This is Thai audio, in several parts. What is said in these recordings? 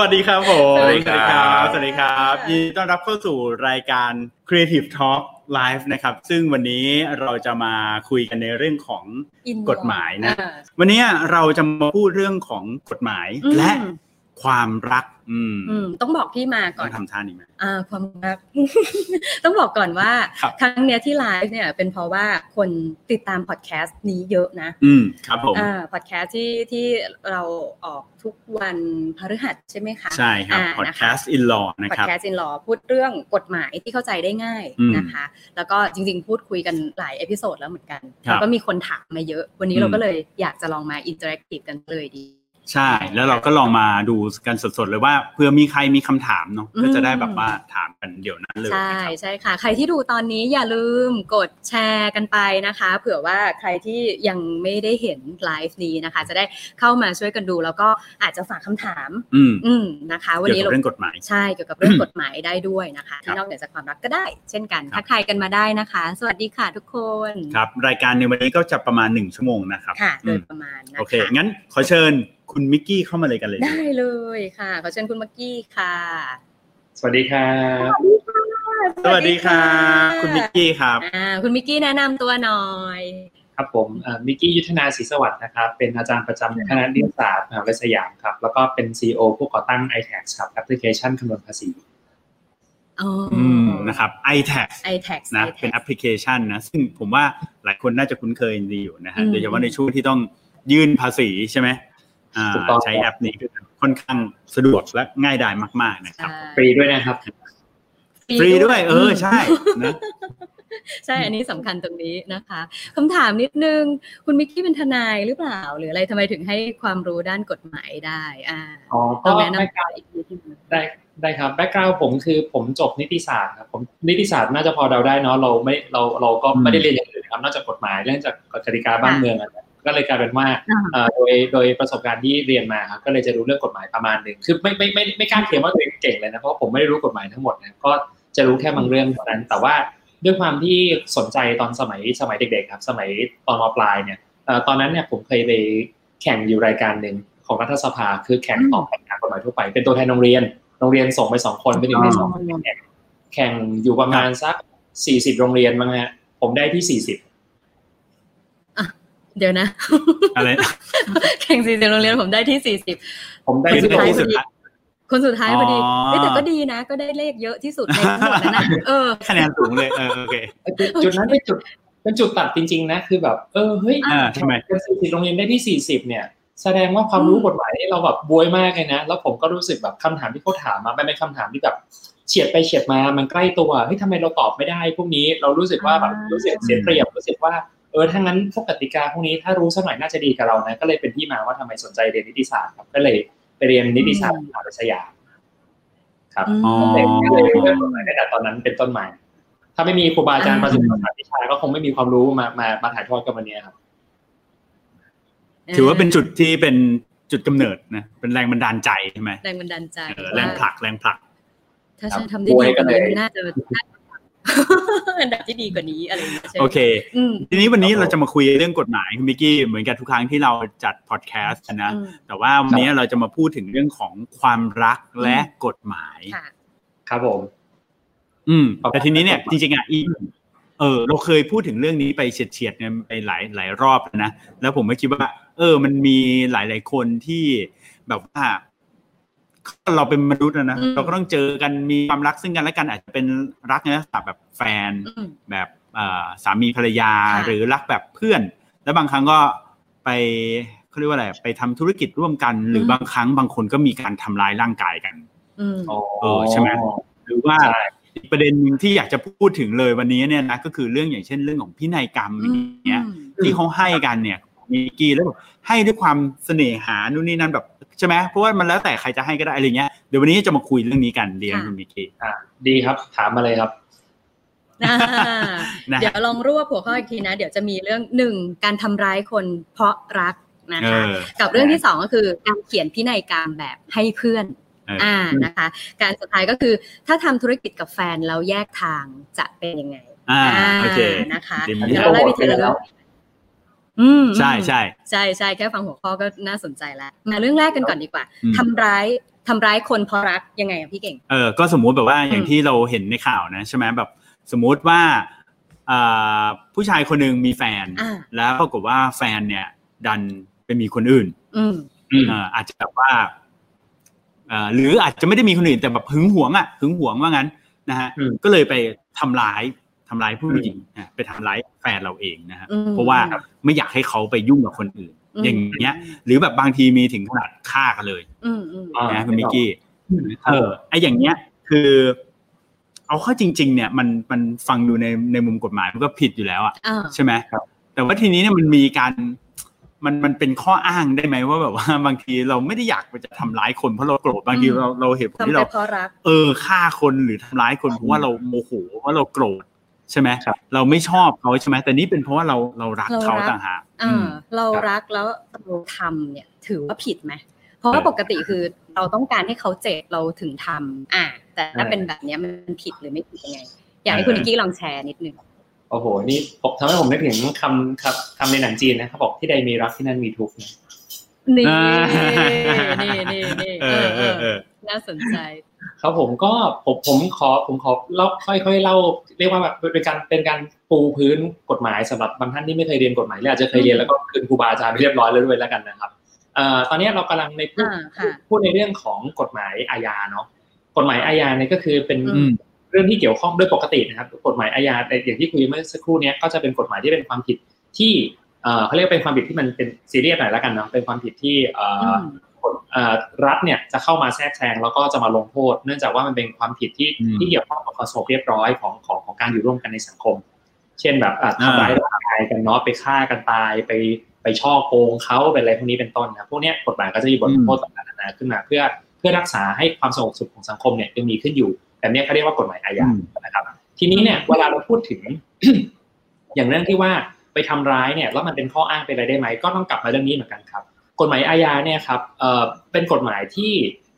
วัสดีครับผมสวัสดีครับ สวัสดีครับยินดีต้อนรับเข้าสู่รายการ Creative Talk Live นะครับ ซึ่งวันนี้เราจะมาคุยกันในเรื่องของ In กฎหมายนะอ่าวันนี้เราจะมาพูดเรื่องของกฎหมายอืมและ ความรักอืมอืมต้องบอกที่มาก่ต้ออนงทำท่านี้ไหมอ่า ความรัก ต้องบอกก่อนว่าครับครั้งเนี้ยที่ไลฟ์เนี่ย เป็นเพราะว่าคนติดตามพอดแคสต์นี้เยอะนะ อืมครับผมอ่าพอดแคสต์ที่ที่เราออกทุกวันพฤหัสใช่ไหมคะใช่ครับอ่า Podcast in Law นะพอครัดบแคสต์อิ Law พูดเรื่องกฎหมายที่เข้าใจได้ง่ายอืมนะคะ แล้วก็จริง ๆ พูดคุยกันหลาย episode แล้วเหมือนกันครับแล้วก็มีคนถามมาเยอะ วันนี้อืมเราก็เลยอยากจะลองมา interactive กันเลยดี ใช่ แล้วเราก็ลองมาดูกันสดๆเลยว่าเพื่อมีใครมีคำถามเนาะอืมก็จะได้แบบว่าถามกันเดี๋ยวนั้นเลยใช่นะครับใช่ค่ะ ใครที่ดูตอนนี้อย่าลืมกดแชร์กันไปนะคะ เผื่อว่าใครที่ยังไม่ได้เห็นไลฟ์นี้นะคะ จะได้เข้ามาช่วยกันดูแล้วก็อาจจะฝากคำถามอืมอืมนะคะ วันเกี่ยวนี้กับเราเรื่องกฎหมายใช่เกี่ยวกับเรื่องกฎหมายได้ด้วยนะคะครับที่นอกเหนือจากความรักก็ได้ เช่นกันครับทักทายกันมาได้นะคะ สวัสดีค่ะทุกคนครับรายการในวันนี้ก็จะประมาณหนึ่งชั่วโมงนะครับค่ะโดอืยมประมาณนะคะโอเคงั้นขอเชิญ คุณมิกกี้เข้ามาเลยกันเลย ได้เลยค่ะ ขอเชิญคุณมักกี้ค่ะ สวัสดีครับสวัสดีครับคุณมิกกี้ครับอ่าคุณมิกกี้แนะนำตัวหน่อย ครับผมเอ่อมิกกี้ยุทธนาศรีสวัสดิ์นะครับ เป็นอาจารย์ประจำคณะนิติศาสตร์มหาวิทยาลัยสยามครับ แล้วก็เป็น CEO ผู้ก่อตั้ง iTax ครับแอปพลิเคชันคำนวณภาษีอ๋ออืมนะครับ iTax iTax นะเป็นแอปพลิเคชันนะซึ่งผมว่าหลายคนน่าจะคุ้นเคยดีอยู่นะฮะอืมโดยเฉพาะในช่วงที่ต้องยื่นภาษีใช่ไหมอ่าถูกต้อง ใช้แอปนี้ก็ค่อนข้างสะดวกและง่ายดายมาก ๆ นะครับฟรีด้วยนะครับฟรีด้วย เออใช่นะใช่ อันนี้สำคัญตรงนี้นะคะคำถามนิดนึง คุณมิกกี้เป็นทนายหรือเปล่า หรืออะไรทำไมถึงให้ความรู้ด้านกฎหมายได้ อ่าอ๋อก็ต้องแนะนำ back ground อีกทีที่ได้ได้ครับ background ผมคือผมจบนิติศาสตร์ครับผมนิติศาสตร์น่าจะพอเดาได้เนาะเราไม่เราเราก็อืมไม่ได้เรียนอย่างอื่นครับนอกจากกฎหมายเรื่องจากกติกาบ้านเมืองอะนะ ก็เลยกลายเป็นว่าอ่าเอ่อโดยโดยประสบการณ์ที่เรียนมาครับก็เลยจะรู้เรื่องกฎหมายประมาณหนึ่งคือไม่ไม่ไม่ไม่ไม่กล้าเขียนว่าตัวเองเก่งเลยนะเพราะว่าผมไม่ได้รู้กฎหมายทั้งหมดนะก็จะรู้แค่บางเรื่องเท่านั้น แต่ว่าด้วยความที่สนใจตอนสมัยสมัยเด็กๆครับ สมัยตอนมปลายเนี่ยเอ่อตอนนั้นเนี่ยผมเคยไปแข่งอยู่รายการหนึ่งของรัฐสภาคือแข่งตอบปัญหากฎหมายทั่วไป เป็นตัวแทนโรงเรียนโรงเรียนส่งไปสองคนเป็นหนึ่งในสองแข่งแข่งอยู่ประมาณสักสี่สิบโรงเรียนมั้งฮะผมได้ที่สี่สิบ เดี๋ยวนะ อะไร แข่งสี่สิบโรงเรียนผมได้ที่สี่สิบผมได้คือที่ได้หกที่สุดสิบท้ายคนสุดท้ายพอดีอ๋อเฮ้ยแต่ก็ดีนะ ก็ได้เลขเยอะที่สุดในทั้งหมดนั้นนะเออคะแนนสูงเลยเออโอเคจุดนั้นเป็นจุดเป็นจุดตัดจริง ๆ นะคือแบบ เออเฮ้ยอ่าทำไมเป็นสี่สิบโรงเรียนได้ที่สี่สิบเนี่ยแสดงว่าความรู้กฎหมายนี่เราแบบบวยมากเลยนะ แล้วผมก็รู้สึกแบบคำถามที่เขาถามมามันเป็นคำถามที่แบบเฉียดไปเฉียดมามันใกล้ตัวเฮ้ยทำไมเราตอบไม่ได้ พวกนี้เรารู้สึกว่าแบบอ่ารู้รู้สึกเสียเปรียบรู้สึกว่าเออถ้างั้นพวกกติกาพวกนี้ถ้ารู้สักหน่อยน่าจะดีกับเรานะก็เลยเป็นที่มาว่าทำไมสนใจเรียนนิติศาสตร์ครับก็เลยไปเรียนนิติศาสตร์มหาวิทยาลัยสยามครับอ๋อก็เลยก็เลยเริ่มกฎหมายตั้งแต่ตอนนั้นเป็นต้นมาถ้าไม่มีครูบาอาจารย์ประสิทธิ์ประวิชาก็คงไม่มีความรู้มามามาถ่ายทอดกันวันนี้ครับ ถือว่าเป็นจุดที่เป็นจุดกำเนิดนะเป็นแรงบันดาลใจใช่ไหมแรงบันดาลใจเออแรงผลักแรงผลัก ถ้าฉันครับทำได้ดีกว่านี้บวยกันเลยน่าจะน่าจะ อันดับที่ดีกว่านี้อะไรอย่างเงี้ยใช่ไหมโอเคอืมทีนี้วันนี้เราจะมาคุยเรื่องกฎหมายคุณมิกกี้เหมือนกับทุกครั้งที่เราจัดพอดแคสต์นะอืมแต่ว่าวันนี้เราจะมาพูดถึงเรื่องของความรักและกฎหมายค่ะครับผม อืมครับแต่ทีนี้เนี่ยจริงๆอะอีเออเราเคยพูดถึงเรื่องนี้ไปเฉียดๆกันไปหลายหลายรอบแล้วนะ แล้วผมก็คิดว่า เออ มันมีหลาย ๆ คนที่แบบว่า เราเป็นมนุษย์นะนะอืมเราก็ต้องเจอกันมีความรักซึ่งกันและกันอาจจะเป็นรักในลักษณะแบบแฟนอืมแบบเอ่อสามีภรรยาค่ะหรือรักแบบเพื่อน แล้วบางครั้งก็ไปเขาเรียกว่าอะไรไปทำธุรกิจร่วมกัน หรือมบางครั้งบางคนก็มีการทำร้ายร่างกายกันอืมเออใช่ไหมหรือว่าใช่อีกประเด็นหนึ่งที่อยากจะพูดถึงเลยวันนี้เนี่ยนะก็คือเรื่องอย่างเช่นเรื่องของพินัยกรรมอย่างเงี้ยที่เขาให้กันเนี่ย มีกี่แล้วแบบให้ด้วยความเสน่หานู่นนี่นั่นแบบใช่ไหมเพราะว่ามันแล้วแต่ใครจะให้ก็ได้อะไรเงี้ยเดี๋ยววันนี้จะมาคุยเรื่องนี้กันเรียนค่ะคุณมิกกี้อะดีครับถามมาเลยครับอ่านะเดี๋ยวลองรวบหัวข้ออีกทีนะ เดี๋ยวจะมีเรื่องหนึ่งการทำร้ายคนเพราะรักนะเอคะอกับเรื่องที่สองก็คือการเขียนพินัยกรรมแบบให้เพื่อนเอออ่านะคะ การสุดท้ายก็คือถ้าทำธุรกิจกับแฟนแล้วแยกทางจะเป็นยังไงอ่าโอเคนะคะเดี๋ยวอันมีนี้เดี๋ยวเราไล่ไปทีละเรื่อง อืมใช่ใช่ใช่ใช่แค่ฟังหัวข้อก็น่าสนใจแล้วมาเรื่องแรกกันก่อนดีกว่าอืมทำร้ายทำร้ายคนเพราะรักยังไงอะพี่เก่งเออก็สมมุติแบบว่าอย่างอืมที่เราเห็นในข่าวนะใช่ไหมแบบสมมุติว่าอ่าผู้ชายคนหนึ่งมีแฟนอ่าแล้วปรากฏว่าแฟนเนี่ย ดันไปมีคนอื่นอืมอืมเอ่ออาจจะแบบว่าเอ่อหรืออาจจะไม่ได้มีคนอื่นแต่แบบหึงหวงอะหึงหวงว่างั้นนะฮะอืมก็เลยไปทำร้าย ทำร้ายผู้หญิงนะไปทำร้ายแฟนเราเองนะฮะอืมเพราะว่าไม่อยากให้เขาไปยุ่งกับคนอื่นอืมอย่างเงี้ย หรือแบบบางทีมีถึงขนาดฆ่ากันเลยอืมอืมอ่านะคุณมิกกี้ครับเออไออย่างเงี้ย คือ เอาเข้าจริง ๆ เนี่ย มันมันฟังดูในในมุมกฎหมายมันก็ผิดอยู่แล้วอะอ่าใช่ไหมครับแต่ว่าทีนี้เนี่ยมันมีการมันมันเป็นข้ออ้างได้ไหมว่าแบบว่าบางทีเราไม่ได้อยากจะทำร้ายคนเพราะเราโกรธบางทีอืมเราเราเหตุผลทำที่ไปเราเพราะรักเออฆ่าคนหรือทำร้ายคนเพราะว่าเราโมโหว่าเราโกรธ ใช่ไหมครับเราไม่ชอบเขาใช่ไหมแต่นี่เป็นเพราะว่าเราเรารักเราเขารักต่างหากอ่าอืมเราครับรักแล้วเราทำเนี่ย ถือว่าผิดไหมเพราะว่าเออปกติคือเราต้องการให้เขาเจ็บเราถึงทำอ่าแต่ถ้าเออเป็นแบบเนี้ยมันผิดหรือไม่ผิดยังไง อยากให้คุณนิกกี้ลองแชร์นิดนึงโอ้โห นี่ผมทำให้ผมนึกถึงคำคำคำในหนังจีนนะเขาบอกที่ใดมีรักที่นั่นมีทุกข์นะนี่อ่านี่นี่นี่ เออเออเออน่าสนใจครับผมก็ผมผมขอผมขอเล่าค่อยๆเล่าเรียกว่าแบบเป็นการเป็นการปูพื้นกฎหมายสำหรับบางท่านที่ไม่เคยเรียนกฎหมายหรืออาจจะเคยเรียนแล้วก็คืนครูบาอาจารย์ไปเรียบร้อยแล้วด้วยแล้วกันนะครับเอ่อตอนนี้เรากำลังในพูดอ่าค่ะพูดในเรื่องของกฎหมายอาญาเนาะกฎหมายอาญาเนี่ยก็คือเป็นอืมเรื่องที่เกี่ยวข้องด้วยปกตินะครับ กฎหมายอาญาแต่อย่างที่คุยเมื่อสักครู่เนี้ยก็จะเป็นกฎหมายที่เป็นความผิดที่เอ่อเขาเรียกว่าเป็นความผิดที่มันเป็นซีเรียสหน่อยแล้วกันเนาะเป็นความผิดที่ เอ่ออมกฎเอ่อรัฐเนี่ยจะเข้ามาแทรกแซงแล้วก็จะมาลงโทษ เนื่องจากว่ามันเป็นความผิดที่อืมที่เกี่ยวข้องกับความสงบเรียบร้อยของของของการอยู่ร่วมกันในสังคม เช่นแบบอะอ่าทำร้ายร่างกายกันเนาะไปฆ่ากันตายไปไปช่อโกงเขาเป็นอะไรพวกนี้เป็นต้นนะพวกเนี้ยกฎหมายก็จะมีบทลงโทษต่างๆนานาขึ้นมา เพื่อเพื่อรักษาให้ความสงบสุขของสังคมเนี่ยยังมีขึ้นอยู่แบบเนี้ยเขาเรียกว่ากฎหมายอาญาอืมนะครับ ทีนี้เนี่ยเวลาเราพูดถึง อย่างเรื่องที่ว่าไปทำร้ายเนี่ยแล้วมันเป็นข้ออ้างเป็นอะไรได้ไหมก็ต้องกลับมาเรื่องนี้เหมือนกันครับ กฎหมายอาญาเนี่ยครับเอ่อเป็นกฎหมายที่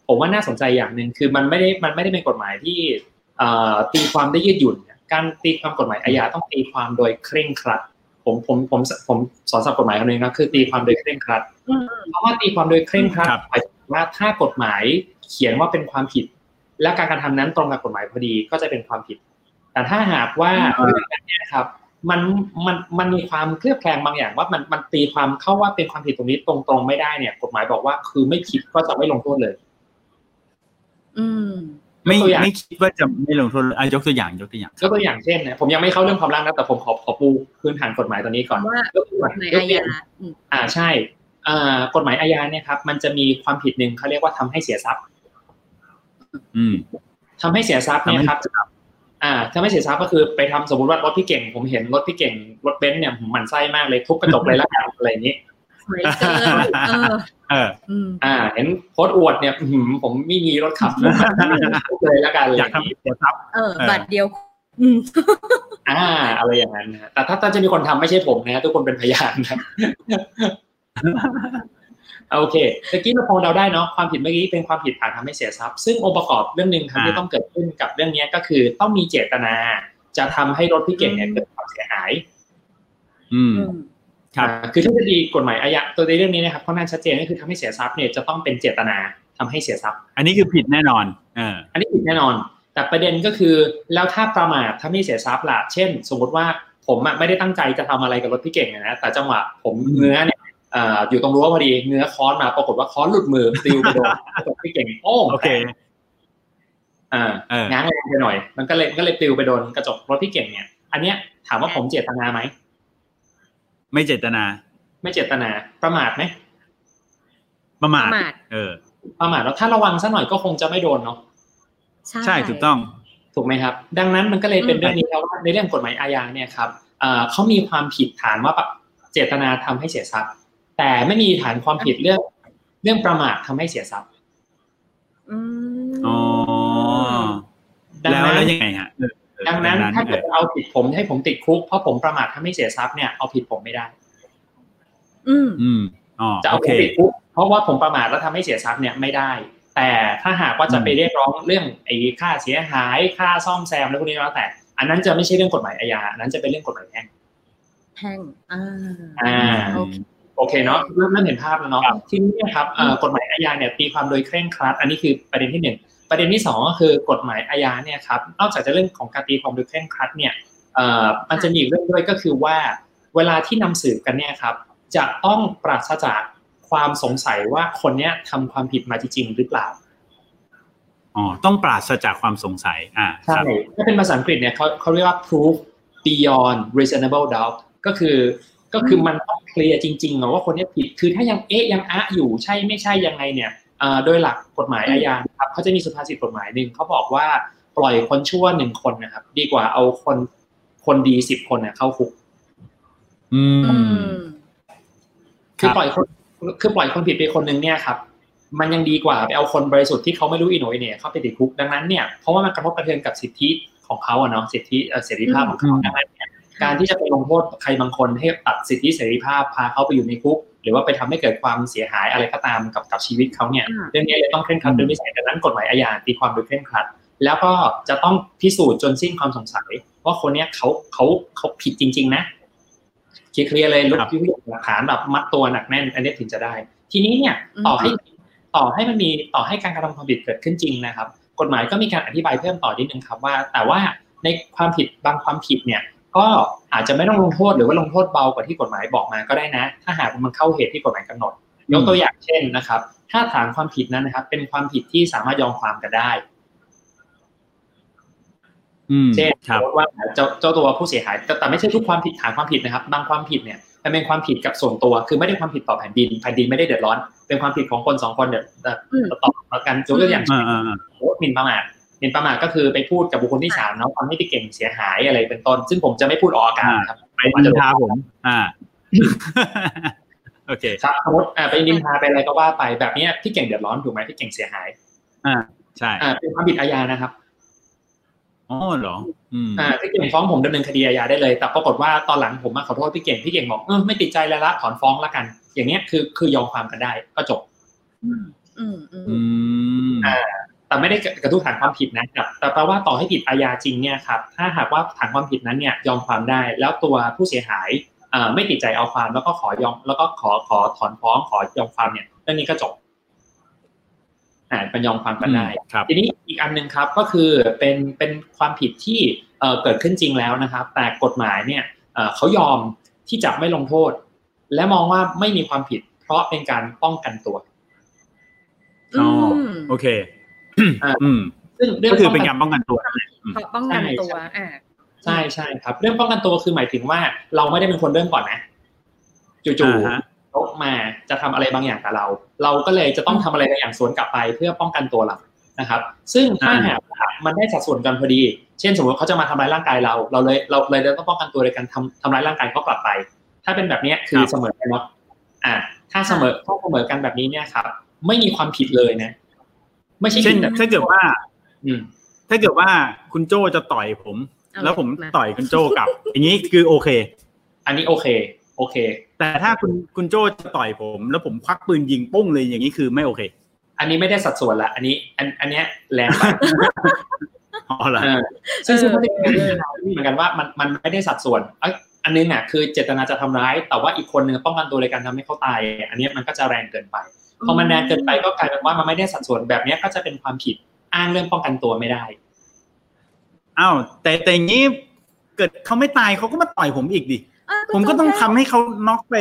ผมว่าน่าสนใจอย่างหนึ่งคือมันไม่ได้มันไม่ได้เป็นกฎหมายที่เอ่อตีความได้ยืดหยุ่น การตีความกฎหมายอาญาต้องตีความโดยเคร่งครัดผมผมผมผมสอนสับกฎหมายคำนึงนะคือตีความโดยเคร่งครัดอืมเพราะว่าตีความโดยเคร่งครัดครับหมายถึงว่าถ้ากฎหมายเขียนว่าเป็นความผิด และการกระทำนั้นตรงกับกฎหมายพอดีก็จะเป็นความผิด แต่ถ้าหากว่าอืมเรื่องนั้นเนี่ยครับ มันมันมันมีความเคลือบแคลงบางอย่างว่ามันมันตีความเข้าว่าเป็นความผิดตรงนี้ตรงๆไม่ได้เนี่ย กฎหมายบอกว่าคือไม่ผิดก็จะไม่ลงโทษเลย อืมไม่ยกตัวอย่างไม่คิดว่าจะไม่ลงโทษอะยกตัวอย่างยกตัวอย่างยกตัวอย่างเช่นนะผมยังไม่เข้าเรื่องความรักนะแต่ผมขอขอปูพื้นฐานกฎหมายตัวนี้ก่อนว่ายกตัวอกฎหมายยกอาตัวอย่าญางอืมอ่าใช่อ่ากฎหมายอาญาเนี่ยครับมันจะมีความผิดหนึ่งเขาเรียกว่าทำให้เสียทรัพย์ อืมทำให้เสียทรัพย์เนี่ยครับ อ่าทำให้เสียทรัพย์ก็คือไปทำสมมติว่ารถพี่เก่ง ผมเห็นรถพี่เก่งรถเบนซ์เนี่ยผมหมั่นไส้มากเลยทุบกระจกเลยละกันอะไรอย่างนี้สวยเกินเออเอออืมอ่า เห็นโพสต์อวดเนี่ยอื้อหือผมไม่มีรถขับทุบเลยละกันอะไรอยอากย่างนี้ทำเสียทรัพย์เออเออบัตรเดียวอืมอ่า อะไรอย่างนั้นนะแต่ถ้าถ้าจะมีคนทำไม่ใช่ผมนะทุกคนเป็นพยานนะ โอเคตะกี้เราพอเราได้เนาะความผิดเมื่อกี้เป็นความผิดฐานทำให้เสียทรัพย์ ซึ่งองค์ประกอบเรื่องหนึ่งครับที่ต้องเกิดขึ้นกับเรื่องนี้ก็คือต้องมีเจตนา จะทำให้รถพี่เก่งเนี่ยเกิดความเสียหาย อืมอืมครับอ่าคือทฤษฎีกฎหมายอาญาตัวในเรื่องนี้นะครับค่อนข้างชัดเจนก็คือทำให้เสียทรัพย์เนี่ยจะต้องเป็นเจตนาทำให้เสียทรัพย์ อันนี้คือผิดแน่นอนเอออันนี้ผิดแน่นอน แต่ประเด็นก็คือแล้วถ้าประมาททำให้เสียทรัพย์ล่ะเช่น สมมติว่าผมอะไม่ได้ตั้งใจจะทำอะไรกับรถพี่เก่งอะนะแต่จังหวะผมอืมเนื้อเนี่ยเอ่ออยู่ตรงรั้วพอดีเนื้อค้อนมาปรากฏว่าค้อนหลุดมือติวไปโดนกระจกพี่เก่งโป้งโอเคอ่าเออง้างแรงไปหน่อย มันก็เลยก็เลยปลิวไปโดนกระจกรถพี่เก่งเนี่ย อันเนี้ยถามว่าผมเจตนาไหมไม่เจตนา ไม่เจตนา ประมาทไหมประมาทประมาทเออ ประมาทแล้วถ้าระวังสักหน่อยก็คงจะไม่โดนเนาะใช่ใช่ถูกต้องถูกไหมครับ ดังนั้นมันก็เลยเป็นอืมเรื่องนี้ครับว่าในเรื่องกฎหมายอาญาเนี่ยครับเอ่อเขามีความผิดฐานว่าแบบเจตนาทำให้เสียทรัพย์ แต่ไม่มีฐานความผิดเรื่อง เรื่องประมาททำให้เสียทรัพย์อืมอ๋อดังแล้วนั้แล้วนยังไงฮะเออเออดังนั้นถ้าเอเกิดอเอาผิดผมให้ผมติดคุกเพราะผมประมาททำให้เสียทรัพย์เนี่ยเอาผิดผมไม่ได้ อืมอืมอ๋อจะเอาโอผเคมติดคุกเพราะว่าผมประมาทแล้วทำให้เสียทรัพย์เนี่ยไม่ได้ แต่ถ้าหากว่าจะไปเรียกร้องเรื่องไอ้ค่าเสียหายค่าซ่อมแซมอะไรพวกนี้แล้วแต่ อันนั้นจะไม่ใช่เรื่องกฎหมายอาญาอันนั้นจะเป็นเรื่องกฎหมายแพ่งแพ่งอ่าอ่าโอเคผ โอเคเนาะเริ่มเริ่มเห็นภาพแล้วเนาะครับทีนี้เนี่ยครับเอ่อกฎหมายอาญาเนี่ยตีความโดยเคร่งครัด อันนี้คือประเด็นที่หนึ่งประเด็นที่สองก็คือกฎหมายอาญาเนี่ยครับนอกจากจะเรื่องของการตีความโดยเคร่งครัดเนี่ยเอ่อมันจะมีอีกเรื่องด้วยก็คือว่า เวลาที่นำสืบกันเนี่ยครับ จะต้องปราศจากความสงสัยว่าคนเนี้ยทำความผิดมาจริงๆหรือเปล่าอ๋อต้องปราศจากความสงสัยอ่าคใช่รับถ้าเป็นภาษาอังกฤษเนี่ยเขาเขาเรียกว่า proof beyond reasonable doubt ก็คือ ก็คือมันต้องเคลียร์จริงๆอะว่าคนเนี้ยผิด คือถ้ายังเอ๊ะยังอะอยู่ใช่ไม่ใช่ยังไงเนี่ยเอ่อโดยหลักกฎหมายอาญาครับเขาจะมีสุภาษิตกฎหมายหนึ่งเขาบอกว่าปล่อยคนชั่วหนึ่งคนนะครับ ดีกว่าเอาคนคนดีสิบคนเนี่ยเข้าคุกอือืมมคือครับปล่อยคนคือปล่อยคนผิดไปคนหนึ่งเนี่ยครับมันยังดีกว่าไปเอาคนบริสุทธิ์ที่เขาไม่รู้อีโหนยเนี่ยเข้าไปติดคุกดังนั้นเนี่ยเพราะว่ามันกระทบกระเทือนกับสิทธิของเขาอะเนาะสิทธิเอ่อเสรีภาพของเขาอืมดังนั้นเนี่ย การที่จะไปลงโทษใครบางคนให้ตัดสิทธิเสรีภาพพาเขาไปอยู่ในคุก หรือว่าไปทำให้เกิดความเสียหายอะไรก็ตามกับกับชีวิตเขาเนี่ยอ่าเรื่องนี้เลยต้องเคร่งครัดโดยวิสัยดังนั้นกฎหมายอาญาตีความโดยเคร่งครัด แล้วก็จะต้องพิสูจน์จนสิ้นความสงสัยว่าคนเนี้ยเขาเขาเขาผิดจริง ๆ นะเคลียร์ๆเลยลดครับยุยหลักฐานแบบมัดตัวหนักแน่น อันนี้ถึงจะได้ ทีนี้เนี่ยอืมต่อให้ต่อให้มันมีต่อให้การกระทำความผิดเกิดขึ้นจริงนะครับ กฎหมายก็มีการอธิบายเพิ่มต่อนิดนึงครับว่า แต่ว่าในความผิดบางความผิดเนี่ย ก็อาจจะไม่ต้องลงโทษหรือว่าลงโทษเบากว่าที่กฎหมายบอกมาก็ได้นะ ถ้าหากมันเข้าเหตุที่กฎหมายกำหนด ยกตัวอย่างเช่นนะครับ ถ้าฐานความผิดนั้นนะครับ เป็นความผิดที่สามารถยอมความกันได้อืมเช่นครับสมมติว่าเจ้าเจ้าตัวผู้เสียหายแต่แต่ไม่ใช่ทุกความผิดฐานความผิดนะครับ บางความผิดเนี่ยมันเป็นความผิดกับส่วนตัว คือไม่ได้ความผิดต่อแผ่นดินแผ่นดินไม่ได้เดือดร้อน เป็นความผิดของคนสองคนเดือดต่อืมต่อกันยกตัวอย่างอ่าอ่าอ่าโอ้หมิ่นประมาท หมิ่นประมาทก็คือไปพูดกับบุคคลที่สามเนาะทำให้พี่เก่งเสียหายอะไรเป็นต้น ซึ่งผมจะไม่พูดออกอากาศนะครับไปนินทาผม อ่าโอเคครับสมมติอ่าไปนินทาไปอะไรก็ว่าไปแบบเนี้ยพี่เก่งเดือดร้อนถูกไหมพี่เก่งเสียหายใช่อ่าเป็นความผิดอาญานะครับอ๋อเหรออืมอ่าพี่เก่งฟ้องผมดำเนินคดีอาญาได้เลย แต่ปรากฏว่าตอนหลังผมมาขอโทษพี่เก่งพี่เก่งบอกเออไม่ติดใจแล้วละถอนฟ้องละกัน อย่างเงี้ยคือคือยอมความกันได้ก็จบ อืมอืมอืมอืมอ่า แต่ไม่ได้กระทุกฐานความผิดนะแต่แต่แปลว่าต่อให้ผิดอาญาจริงเนี่ยครับถ้าหากว่าฐานความผิดนั้นเนี่ยยอมความได้ แล้วตัวผู้เสียหายอ่าไม่ติดใจเอาความแล้วก็ขอยอมแล้วก็ขอขอถอนฟ้องขอยอมความเนี่ยเรื่องนี้ก็จบอ่าเป็นยอมความกันได้ครับทีนี้อีกอันหนึ่งครับก็คือเป็นเป็นความผิดที่เอ่อเกิดขึ้นจริงแล้วนะครับ แต่กฎหมายเนี่ยเอ่อเขายอมที่จะไม่ลงโทษ และมองว่าไม่มีความผิด เพราะเป็นการป้องกันตัวอ๋อมโอเคอ่าอืม ซึ่งเรื่องก็คือป้งเป็นกัการป้องกันตัวเพราะป้องกันตัวอ่าใช่ใช่ครับ เรื่องป้องกันตัวคือหมายถึงว่าเราไม่ได้เป็นคนเริ่มก่อนนะจู่อ่าฮะๆเขามาจะทำอะไรบางอย่างกับเรา เราก็เลยจะต้องทำอะไรบางอย่างสวนกลับไปเพื่อป้องกันตัวเรานะครับ ซึ่งถ้าหากว่ามันได้สัดส่วนกันพอดี เช่น สมมติเขาจะมาทำร้ายร่างกายเรา เราเลยเราเลยต้องป้องกันตัวโดยการทำทำร้ายร่างกายเขากลับไป ถ้าเป็นแบบเนี้ยคือเสมอกันเนาะอ่าถ้าเสมอถ้าเสมอกันแบบนี้เนี่ยครับ ไม่มีความผิดเลยนะ ไม่ใช่เช่ผินดแต่ถ้าเกิดว่า อืม ถ้าเกิดว่าคุณโจจะต่อยผมเอาแล้วผมมาต่อยคุณโจกลับ อย่างนี้คือโอเค อันนี้โอเค โอเค แต่ถ้าคุณคุณโจจะต่อยผม แล้วผมควักปืนยิงปุ้งเลยอย่างนี้คือไม่โอเค อันนี้ไม่ได้สัดส่วนละอันนี้ อันอันเนี้ยแรงไปอ๋อเหรอเออซึ่งซึ่งก็เป็นการพิจารณาที่เหมือนกันว่ามันมันไม่ได้สัดส่วนเอ้ยอันนึงอะคือเจตนาจะทำร้าย แต่ว่าอีกคนนึงป้องกันตัวในการทำให้เขาตาย อันเนี้ยมันก็จะแรงเกินไป พอมันแรงเกินไปก็กลายเป็นว่ามันไม่ได้สัดส่วนแบบเนี้ยก็จะเป็นความผิดอ้างเรื่องป้องกันตัวไม่ได้อ้าวแต่แต่อย่างนี้เกิดเขาไม่ตายเขาก็มาต่อยผมอีกดิเออผมก็ต้องทำให้เขาน็อกไป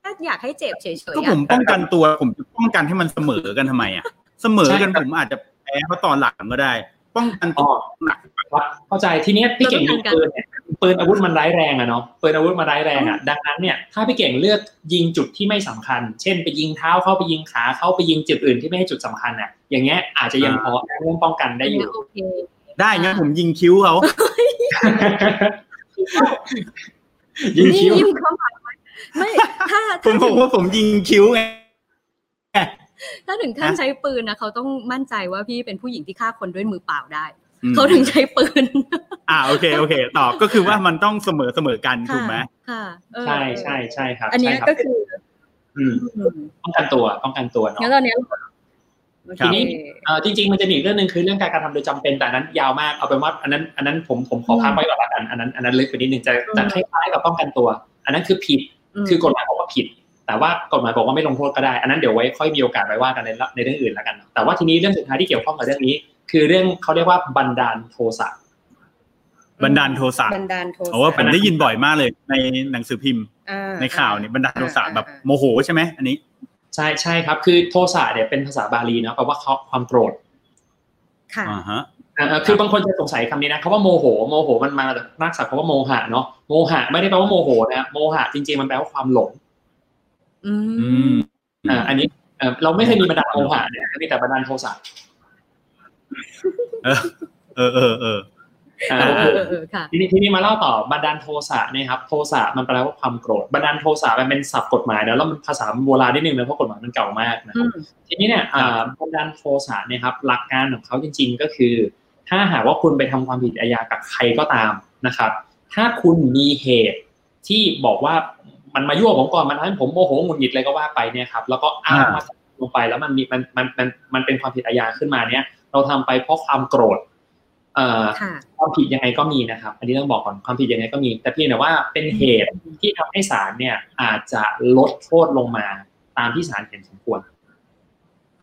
แค่อยากให้เจ็บเฉยๆก็อะผมป้องกันตัวผมจะป้องกันให้มันเสมอกันทำไมอะ เสมอกันผมอาจจะแพ้เขาตอนหลังก็ได้ ป้องกันตัวหนักครับ เข้าใจทีเนี้ยพี่เก่งยิงปืนเนี่ยปืนอาวุธมันร้ายแรงอะเนาะปืนอาวุธมันร้ายแรงอะดังนั้นเนี่ยถ้าพี่เก่งเลือกยิงจุดที่ไม่สำคัญ เช่น ไปยิงเท้าเข้าไปยิงขาเข้าไปยิงจุดอื่นที่ไม่ใช่จุดสำคัญอะอย่างเงี้ยอาจจะยังพอเรื่องป้องกันได้อยู่โอเคได้งั้นผมยิงคิ้วเขายิงคิ้วนี่ยิ้มเข้ามาไม่ถ้าผมบอกว่าผมยิงคิ้วไงถ้าถึงขั้นนะใช้ปืนนะเขาต้องมั่นใจว่าพี่เป็นผู้หญิงที่ฆ่าคนด้วยมือเปล่าได้อืม เขาถึงใช้ปืน อ่าโอเคโอเคตอบก็คือว่ามันต้องเสมอเสมอกันถูกไหมค่ะเออใช่ใช่ใช่ครับ อันเนี้ยใช่รับก็คืออืมอืมป้องกันตัวป้องกันตัวเนาะงั้นตอนเนี้ยครับทีนี้เอ่อจริงๆมันจะมีอีกเรื่องหนึ่งคือเรื่องการกระทำโดยจำเป็นแต่อันนั้นยาวมากเอาเป็นว่าอันนั้น อันนั้นผมผมขอพักไว้ก่อนละกันอันนั้นอันนั้นลึกไปนิดนึงจะจะคล้ายๆกับป้องกันตัว อันนั้นคือผิดคือกฎหมายบอกว่าผิดแแต่ว่ากฎหมายบอกว่าไม่ลงโทษก็ได้ อันนั้นเดี๋ยวไว้ค่อยมีโอกาสไปว่ากันในในเรื่องอื่นแล้วกันแต่ว่าทีนี้เรื่องสุดท้ายที่เกี่ยวข้องกับเรื่องนี้ คือเรื่องเขาเรียกว่าบันดาลโทสะบันดาลโทสะบันดาลโทสะโอ้ผมได้ยินบ่อยมากเลย ในหนังสือพิมพ์อ่ในข่าวเนี่ยบันดาลโทสะอ่าแบบอ่าโมโหใช่ไหมอันนี้ ใช่ใช่ครับ คือโทสะเนี่ยเป็นภาษาบาลีเนาะแปลว่าความโกรธค่ะอ่าฮะอ่าคือบางคนจะสงสัยคำนี้นะคำว่าโมโหโมโหมันมาจากรากศัพท์คำว่าโมหะเนาะโมหะไม่ได้แปลว่าโมโหนะโมหะจริงๆมันแปลว่าความหลง อือืมมอ่าอันนี้เอ่อเราไม่เคยมีบันดาลโมหะเนี่ยมีแต่บันดาลโทสะ เออเออเออเอออ่าเออเออเออค่ะทีนี้ทีนี้มาเล่าต่อบันดาลโทสะเนี่ยครับโทสะมันแปลว่าความโกรธบันดาลโทสะมันเป็นศัพท์กฎหมายนะแล้วมันภาษาโบราณนิดนึงนะเพราะกฎหมายมันเก่ามากนะคอืรับมทีนี้เนี่ยอ่าบันดาลโทสะเนี่ยครับหลักการของเขาจริง ๆ ก็คือ ถ้าหากว่าคุณไปทำความผิดอาญากับใครก็ตามนะครับ ถ้าคุณมีเหตุที่บอกว่ามันมายั่วผมก่อนมันทำให้ผมโมโหหงุดหงิดอะไรก็ว่าไปเนี่ยครับแล้วก็อ้างอ่าว่าลงไปแล้วมันมีมันมันมันมันเป็นความผิดอาญาขึ้นมาเนี่ย เราทำไปเพราะความโกรธเอ่อค่ะความผิดยังไงก็มีนะครับ อันนี้ต้องบอกก่อนความผิดยังไงก็มี แต่เพียงแต่ว่าเป็นเหตุที่ทำให้ศาลเนี่ย อาจจะลดโทษลงมาตามที่ศาลเห็นสมควร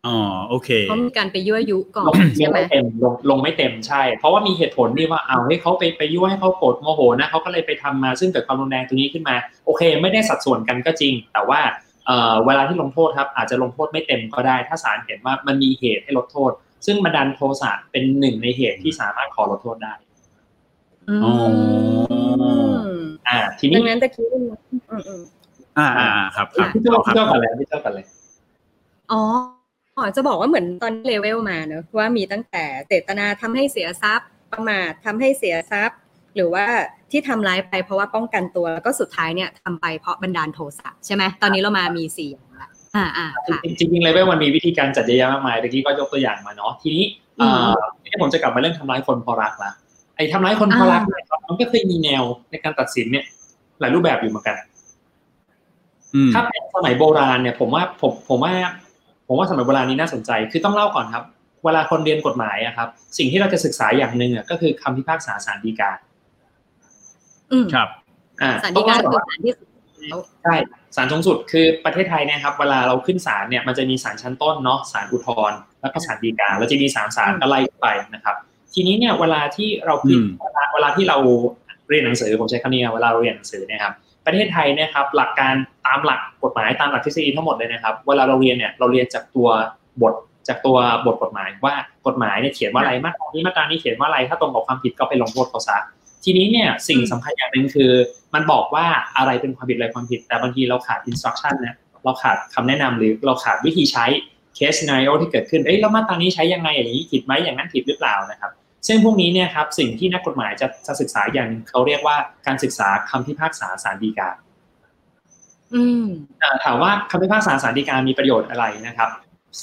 อ๋อโอเคเพราะมีการไปยั่วยุก่อลนงใช่ไหมไม่เต็มลงลงไม่เต็มใช่ เพราะว่ามีเหตุผลที่ว่าเอาให้เขาไปไปยั่วให้เขาโกรธโมโหนะเขาก็เลยไปทำมาซึ่งเกิดความรุนแรงตรงนี้ขึ้นมา โอเค ไม่ได้สัดส่วนกันก็จริง แต่ว่าเอ่อเวลาที่ลงโทษครับ อาจจะลงโทษไม่เต็มก็ได้ ถ้าศาลเห็นว่ามันมีเหตุให้ลดโทษ ซึ่งบันดาลโทสะเป็นหนึ่งในเหตุที่สามารถขอลดโทษได้อือ๋อมอ่า ทีดันี้งนั้นตะกี้อืมอืมอ่าอ่าอ่าครับครับพี่เจ้าคพี่รับเจ้ากันเลยพี่เจ้ากันเลยอ๋ออ๋อจะบอกว่าเหมือนตอนเลเวลมาเนอะว่ามีตั้งแต่เจตนาทำให้เสียทรัพย์ ประมาททำให้เสียทรัพย์ หรือว่าที่ทำร้ายไปเพราะว่าป้องกันตัวแล้วก็สุดท้ายเนี่ยทำไปเพราะบันดาลโทสะใช่ไหมตอนนี้เรามามีสี่ จริงๆเลเวลมันมีวิธีการจัดเยอะแยะมากมายตะกี้ก็ยกตัวอย่างมาเนาะทีนี้อืเอ่มอทีนี้ผมจะกลับมาเรื่องทำร้ายคนเพราะรักละไอ้ทำร้ายคนเพราะรักเนี่ยครับมันก็เคยมีแนวในการตัดสินเนี่ย หลายรูปแบบอยู่เหมือนกันอืมถ้าเป็นสมัยโบราณเนี่ย ผมว่าผมผมว่า ผมว่าสมัยโบราณนี้น่าสนใจ คือต้องเล่าก่อนครับ เวลาคนเรียนกฎหมายอะครับ สิ่งที่เราจะศึกษาอย่างหนึ่งอะก็คือคำพิพากษาศาลฎีกาอืมครับอ่าสารดีกาคือสารที่สุดแล้ว ใช่ศาลสูงสุดคือประเทศไทยเนี่ยครับเวลาเราขึ้นศาลเนี่ยมันจะมีศาลชั้นต้นเนาะศาลอุทธรณ์แล้วก็ศาลฎีกาแล้วจะมีสามศาลก็ไล่ไปนะครับ ทีนี้เนี่ยเวลาที่เราขึ้นอืมเวลาเวลาที่เราเรียนหนังสือผมใช้คำนี้นะเวลาเราเรียนหนังสือเนะครับประเทศไทยเนี่ยครับหลักการตามหลักกฎหมายตามหลักทฤษฎีทั้งหมดเลยนะครับ เวลาเราเรียนเนี่ยเราเรียนจากตัวบทจากตัวบทกฎหมายว่ากฎหมายเนี่ยเขียนว่าอะไรมาตรานี้มาตรานี้เขียนว่าอะไรถ้าตรงกับความผิดก็ไปลงโทษเขาซะทีนี้เนี่ยสิ่งสำคัญอย่างหนึ่งคือ มันบอกว่าอะไรเป็นความผิดอะไรความผิด แต่บางทีเราขาด instruction เนี่ยเราขาดคำแนะนำหรือเราขาดวิธีใช้ case scenario ที่เกิดขึ้นเอ้ยแล้วมาตรานี้ใช้ยังไงอย่างนี้ผิดไหมอย่างนั้นผิดหรือเปล่านะครับซึ่งพวกนี้เนี่ยครับสิ่งที่นักกฎหมายจะจะศึกษาอย่างหนึ่งเขาเรียกว่าการศึกษาคำพิพากษาศาลฎีกาอืมอ่าถามว่าคำพิพากษาศาลฎีกามีประโยชน์อะไรนะครับ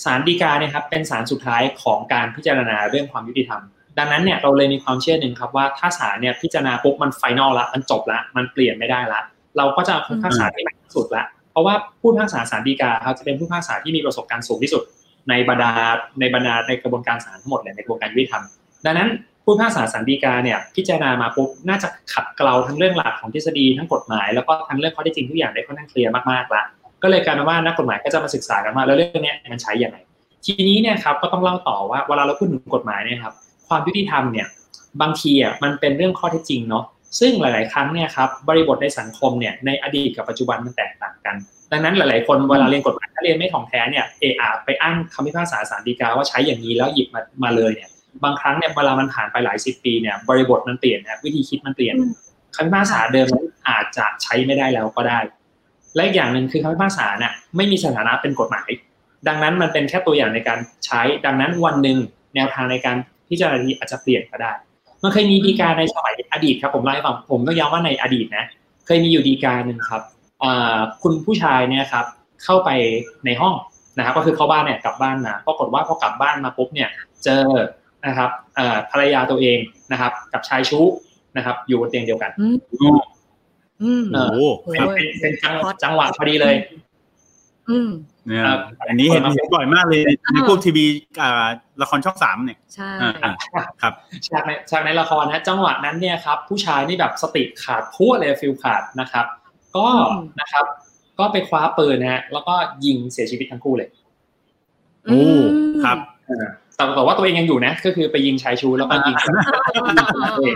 ศาลฎีกาเนี่ยครับเป็นศาลสุดท้ายของการพิจารณาเรื่องความยุติธรรม ดังนั้นเนี่ยเราเลยมีความเชื่อหนึ่งครับว่าถ้าศาลเนี่ยพิจารณาปุ๊บมันไฟนอลละมันจบละมันเปลี่ยนไม่ได้ละ เราก็จะเอาคำพิพากษาที่มันสุดละเพราะว่าผู้พิพากษาศาลฎีกาครับจะเป็นผู้พิพากษาที่มีประสบการณ์สูงที่สุด ในบรรดาในบรรดาในกระบวนการศาลทั้งหมดเลยในกระบวนการยุติธรรมดังนั้นผู้พิพากษาศาลฎีกาเนี่ยพิจารณามาปุ๊บน่าจะขัดเกลาทั้งเรื่องหลักของทฤษฎีทั้งกฎหมายแล้วก็ทั้งเรื่องข้อเท็จจริงทุกอย่างได้ค่อนข้างเคลียร์มากๆละก็เลยกลายเป็นว่านักกฎหมายก็จะมาศึกษากันว่าแล้วเรื่องนี้มันใช้ยังไงทีนี้เนี่ยครับก็ต้องเล่าต่อว่าเวลาเราพูดถึงกฎหมายเนี่ยครับ ความยุติธรรมเนี่ยบางทีอะมันเป็นเรื่องข้อเท็จจริงเนาะซึ่งหลาย ๆ ครั้งเนี่ยครับบริบทในสังคมเนี่ยในอดีตกับปัจจุบันมันแตกต่างกัน ดังนั้นหลาย ๆ คนเวลาเรียนกฎหมายถ้าเรียนไม่ถ่องแท้เนี่ยเออาไปอ้างคำพิพากษาศาลฎีกาว่าใช้อย่างนี้แล้วหยิบมามาเลยเนี่ยบางครั้งเนี่ยเวลามันผ่านไปหลายสิบปีเนี่ยบริบทมันเปลี่ยนนะวิธีคิดมันเปลี่ยนคำพิพากษาเดิมนั้นอาจจะใช้ไม่ได้แล้วก็ได้ และอีกอย่างหนึ่งคือคำพิพากษาเนี่ยไม่มีสถานะเป็นกฎหมาย ดังนั้นมันเป็นแค่ตัวอย่างในการใช้ ดังนั้นวันหนึ่งแนวทางในการ พิจารณานี้อาจจะเปลี่ยนก็ได้ มันเคยมีดีกาในสมัยอดีตครับผมเล่าให้ฟังผมต้องย้ำว่าในอดีตนะ เคยมีอยู่ดีกาหนึ่งครับอ่าคุณผู้ชายเนี่ยครับเข้าไปในห้องนะครับก็คือเข้าบ้านเนี่ยกลับบ้านมาปรากฏว่าพอกลับบ้านมาปุ๊บเนี่ยเจอนะครับเอ่อภรรยาตัวเองนะครับ กับชายชู้นะครับ อยู่บนเตียงเดียวกันอืมอืมโอ้โหโอ้เป็นยเป็นเป็นจังจังหวะพอดีเลย อืม เนี่ยครับอันนี้เห็นเห็นบ่อยมากเลยในพวกทีวีอ่าละครช่องสามเนี่ยใช่อ่าอ่าครับฉากในฉากในละครนะจังหวะนั้นเนี่ยครับ ผู้ชายนี่แบบสติขาดพั่วเลยฟิลขาดนะครับ ก็นะครับ ก็ไปคว้าปืนนะฮะแล้วก็ยิงเสียชีวิตทั้งคู่เลยโอ้ครับแต่แต่ว่าตัวเองยังอยู่นะ ก็คือไปยิงชายชูแล้วก็ยิง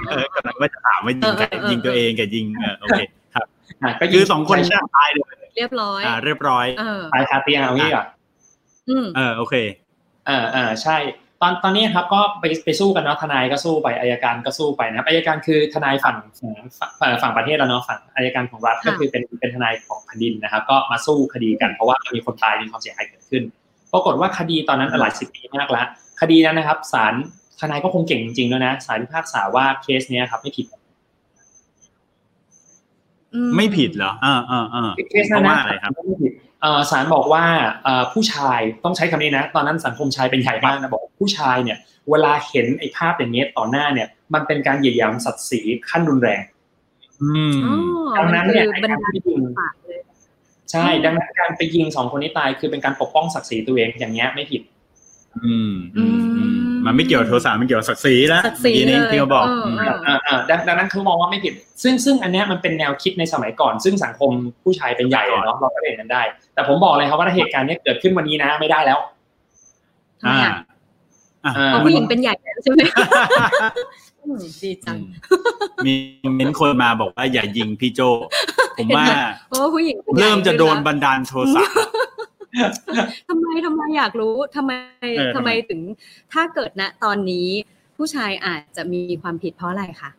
เออกำลังว่าจะถามว่ายิงใครยิงตัวเองกับยิงเออโอเคครับ ก็คือสองคนเนี่ยตายเลย เรียบร้อย อ่า เรียบร้อยเออตายคาเตียงเอางี้ก่อนอืมเออโอเคอ่าอ่าใช่ ตอนตอนนี้ครับก็ไปไปสู้กันเนาะทนายก็สู้ไปอายการก็สู้ไปนะครับอายการคือทนายฝั่งฝั่งฝั่งฝั่งประเทศแล้วเนาะฝั่งอายการของรัฐก็คือเป็นเป็นทนายของแผ่นดินนะครับ ก็มาสู้คดีกันเพราะว่ามีคนตายมีความเสียหายเกิดขึ้นปรากฏว่าคดีตอนนั้นหลายสิบปีมากแล้วคดีนั้นนะครับศาลทนายก็คงเก่งจริงๆแล้วนะศาลพิพากษาว่าเคสเนี้ยครับไม่ผิด ไม่ผิดเหรออ่าอ่าอ่าเคสนั้นนะเพราะว่าอะไรครับไม่ผิดเอ่อศาลบอกว่าเอ่อผู้ชายต้องใช้คำนี้นะ ตอนนั้นสังคมชายเป็นใหญ่มากนะบอกผู้ชายเนี่ย เวลาเห็นไอ้ภาพอย่างเงี้ยต่อหน้าเนี่ย มันเป็นการเหยียดหยามศักดิ์ศรีขั้นรุนแรงอืมอ๋อดังนั้นเนี่ยมัคือบรรดาไอ้การที่ยิงปากเลยใช่ ดังนั้นการไปยิงสองคนนี้ตายคือเป็นการปกป้องศักดิ์ศรีตัวเองอย่างเงี้ยไม่ผิด อืมอืมอืมมันไม่เกี่ยวกับโทรศัพท์มันเกี่ยวกับศักดิ์ศรีแล้วศักดิ์ศรีทีนี้เลยที่เขาบอกเออมเอออ่าอ่าดังดังนั้นเขามองว่าไม่ผิด ซึ่งซึ่งอันเนี้ยมันเป็นแนวคิดในสมัยก่อน ซึ่งสังคมผู้ชายเป็นใหญ่อะเนาะเราก็เห็นกันได้ แต่ผมบอกเลยครับว่าถ้าเหตุการณ์เนี้ยเกิดขึ้นวันนี้นะไม่ได้แล้วทำไมอ่าอะอ่าเพราะผู้หญิงเป็นใหญ่แล้วใช่ไหมอืมดีจัง มีเม้นคนมาบอกว่าอย่ายิงพี่โจ ผมว่าเพราะว่าผู้หญิงป็นใหญ่เริ่มจะโดนขึ้บันดาลโทสะ ทำไมทำไมอยากรู้ทำไมเออทำทำไมไมถึง ถ้าเกิดณตอนนี้ผู้ชายอาจจะมีความผิดเพราะอะไรคะ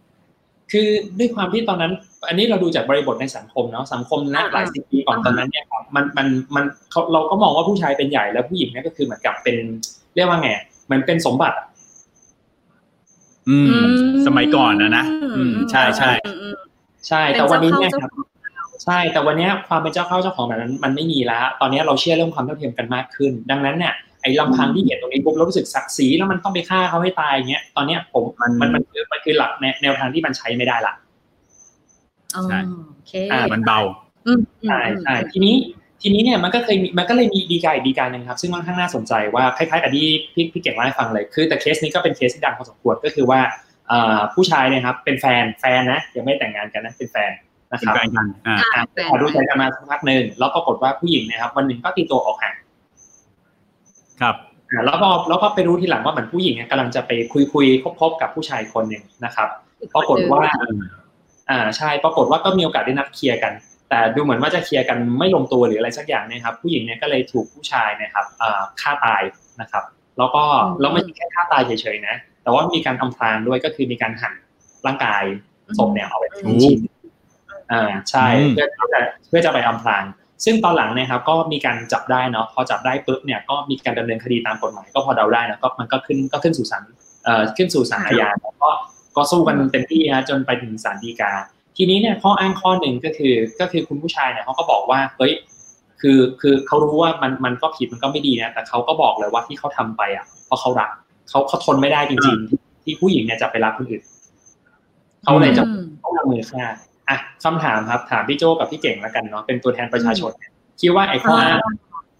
คือด้วยความที่ตอนนั้น อันนี้เราดูจากบริบทในสังคมเนาะสังคมนะอ่าหลายสิบปีก่อนตอนนั้นเนี่ยครับมันมันมันเขาเราก็มองว่าผู้ชายเป็นใหญ่แล้วผู้หญิงเนี่ยก็คือเหมือนกับเป็น เรียกว่าไงเหมือนเป็นสมบัติอะอืมอืม สมัยก่อนนะนะอืมใช่ใช่อืมอืมใช่เป็นแต่วันนี้เนี่ยเจ้าคเข้ารับ ใช่แต่วันเนี้ยความเป็นเจ้าเข้าเจ้าของแบบนั้นมันไม่มีแล้ว ตอนนี้เราเชื่อเรื่องความเท่าเทียมกันมากขึ้น ดังนั้นเนี่ยไอ้ลำพังที่เห็นตรงนี้ปุ๊บเรารู้สึกศักดิ์ศรีแล้วมันต้องไปฆ่าเขาให้ตายอย่างเงี้ยตอนเนี้ยผมมันมันมันคือมันคือหลักแนวแนวทางที่มันใช้ไม่ได้ละอ๋อใช่โอเคอ่ามันเบาอืมอืมใช่อืมใช่ทีนี้ทีนี้เนี่ยมันก็เคยมีมันก็เลยมีดีกาอีกดีกาหนึ่งครับ ซึ่งค่อนข้างน่าสนใจว่าคล้ายๆกับที่พี่พี่เก่งเล่าให้ฟังเลยคือ แต่เคสนี้ก็เป็นเคสที่ดังพอสมควรก็คือว่าอ่าผู้ชายเนี่ยครับเป็นแฟนแฟนนะยังไม่แต่งงานกันนะเป็นแฟน นะเป็คนรับแฟนกันอ่าอ่าอะแฟนพอดูใจกันมาสักพักหนึ่งแล้วปรากฏว่าผู้หญิงเนะครับ วันหนึ่งก็ตีตัวออกห่างครับอะแล้วก็แล้วก็ไปรู้ทีหลังว่าเหมือนผู้หญิงเนี่ยกำลังจะไปคุยคุยคบคบกับผู้ชายคนหนึ่งนะครับปรากฏว่า อ่าใช่ปรากฏว่าก็มีโอกาสได้นัดเคลียร์กัน แต่ดูเหมือนว่าจะเคลียร์กันไม่ลงตัวหรืออะไรสักอย่างเนะครับ ผู้หญิงเนี่ยก็เลยถูกผู้ชายเนะครับอ่าฆ่าตายนะครับ แล้วก็อืมแล้วไม่ใช่แค่ฆ่าตายเฉยๆนะ แต่ว่ามีการอำพรางด้วยก็คือมีการหั่นร่างกายศพเนี่ยเอาไปเป็นชิ้นๆ อ่าใช่อืมเพื่อเพื่อจะเพื่อจะไปอำพรางซึ่งตอนหลังเนี่ยครับก็มีการจับได้เนาะพอจับได้ปุ๊บเนี่ยก็มีการดำเนินคดีตามกฎหมายก็พอเดาได้นะก็มันก็ขึ้นก็ขึ้นสู่ศาลเอ่อขึ้นสู่ศาลอาญาแล้วก็ก็สู้กันเต็มที่ฮะจนไปถึงศาลฎีกา ทีนี้เนี่ยข้ออ้างข้อหนึ่งก็คือก็คือคุณผู้ชายเนี่ยเขาก็บอกว่าเฮ้ยคือคือเขารู้ว่ามันมันก็ผิดมันก็ไม่ดีนะแต่เขาก็บอกเลยว่าที่เขาทำไปอะเพราะเขารักเขาเขาทนไม่ได้จริง ๆ ที่ที่ผู้หญิงเนี่ยจะไปรักคนอื่นเขาเลยจะอืมต้องลงมือฆ่า อะคำถามครับถามพี่โจกับพี่เก่งแล้วกันเนาะเป็นตัวแทนประชาชนเนี่ยคิดว่าไอ้ข้ออ้าง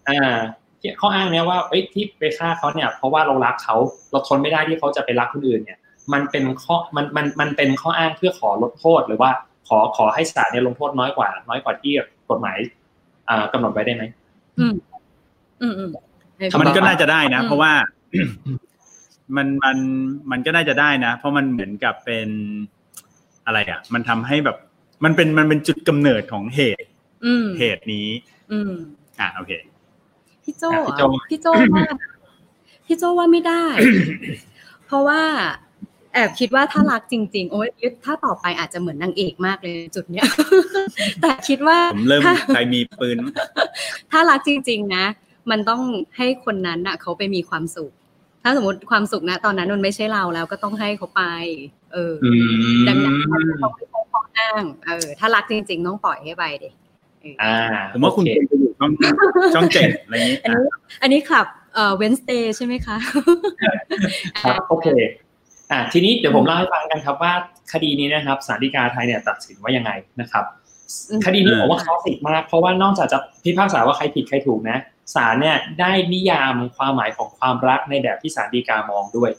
อ่าที่ข้ออ้างเนี้ยว่าเอ้ยที่ไปฆ่าเขาเนี่ย เพราะว่าเรารักเขาเราทนไม่ได้ที่เขาจะไปรักคนอื่นเนี่ย มันเป็นข้อมันมันมันเป็นข้ออ้างเพื่อขอลดโทษหรือว่าขอขอให้ศาลเนี่ยลงโทษน้อยกว่า น้อยกว่าที่กฎหมายอ่ากำหนดไว้ได้ไหมอืมอืมอืมให้ทำมันต่อก็น่าจะได้นะอืมเพราะว่ามันมันมันก็น่าจะได้นะ เพราะมันเหมือนกับเป็นอะไรอะ มันทำให้แบบ มันเป็นมันเป็นจุดกำเนิดของเหตุอืมเหตุนี้ อืมอะโอเค พี่โจอะพี่โจ้อะพี่โจว่าพี่โจว่าไม่ได้ เพราะว่าแอบคิดว่าถ้ารักจริง ๆ โอ้ยถ้าต่อไปอาจจะเหมือนนางเอกมากเลยจุดเนี้ย แต่คิดว่าผมเริ่มถ้าใครมีปืน ถ้ารักจริง ๆ นะ มันต้องให้คนนั้นน่ะ เขาไปมีความสุข ถ้าสมมติความสุขนะ ตอนนั้นมันไม่ใช่เราแล้วก็ต้องให้เขาไป เอออดังนั้นมันจะต้องไม่ใช่ ข้ออ้างเออถ้ารักจริง ๆ ต้องปล่อยให้ไปเด็กอ่าผมว่าคุณโอควรจะอยู่ช่องช่องเจ็ดอะไรอย่างนี้ อันนี้อันนี้ขับเอ่อเวนสเตย์ใช่ไหมคะครับโอเคอ่าทีนี้เดี๋ยวผมเล่าให้ฟังกันครับว่าคดีนี้นะครับศาลฎีกาไทยเนี่ยตัดสินว่ายังไงนะครับอืมคดีนี้ผมว่าคลาสสิกมาก เพราะว่านอกจากจะพิพากษาว่าใครผิดใครถูกนะศาลเนี่ยได้นิยามความหมายของความรักในแบบที่ศาลฎีกามองด้วย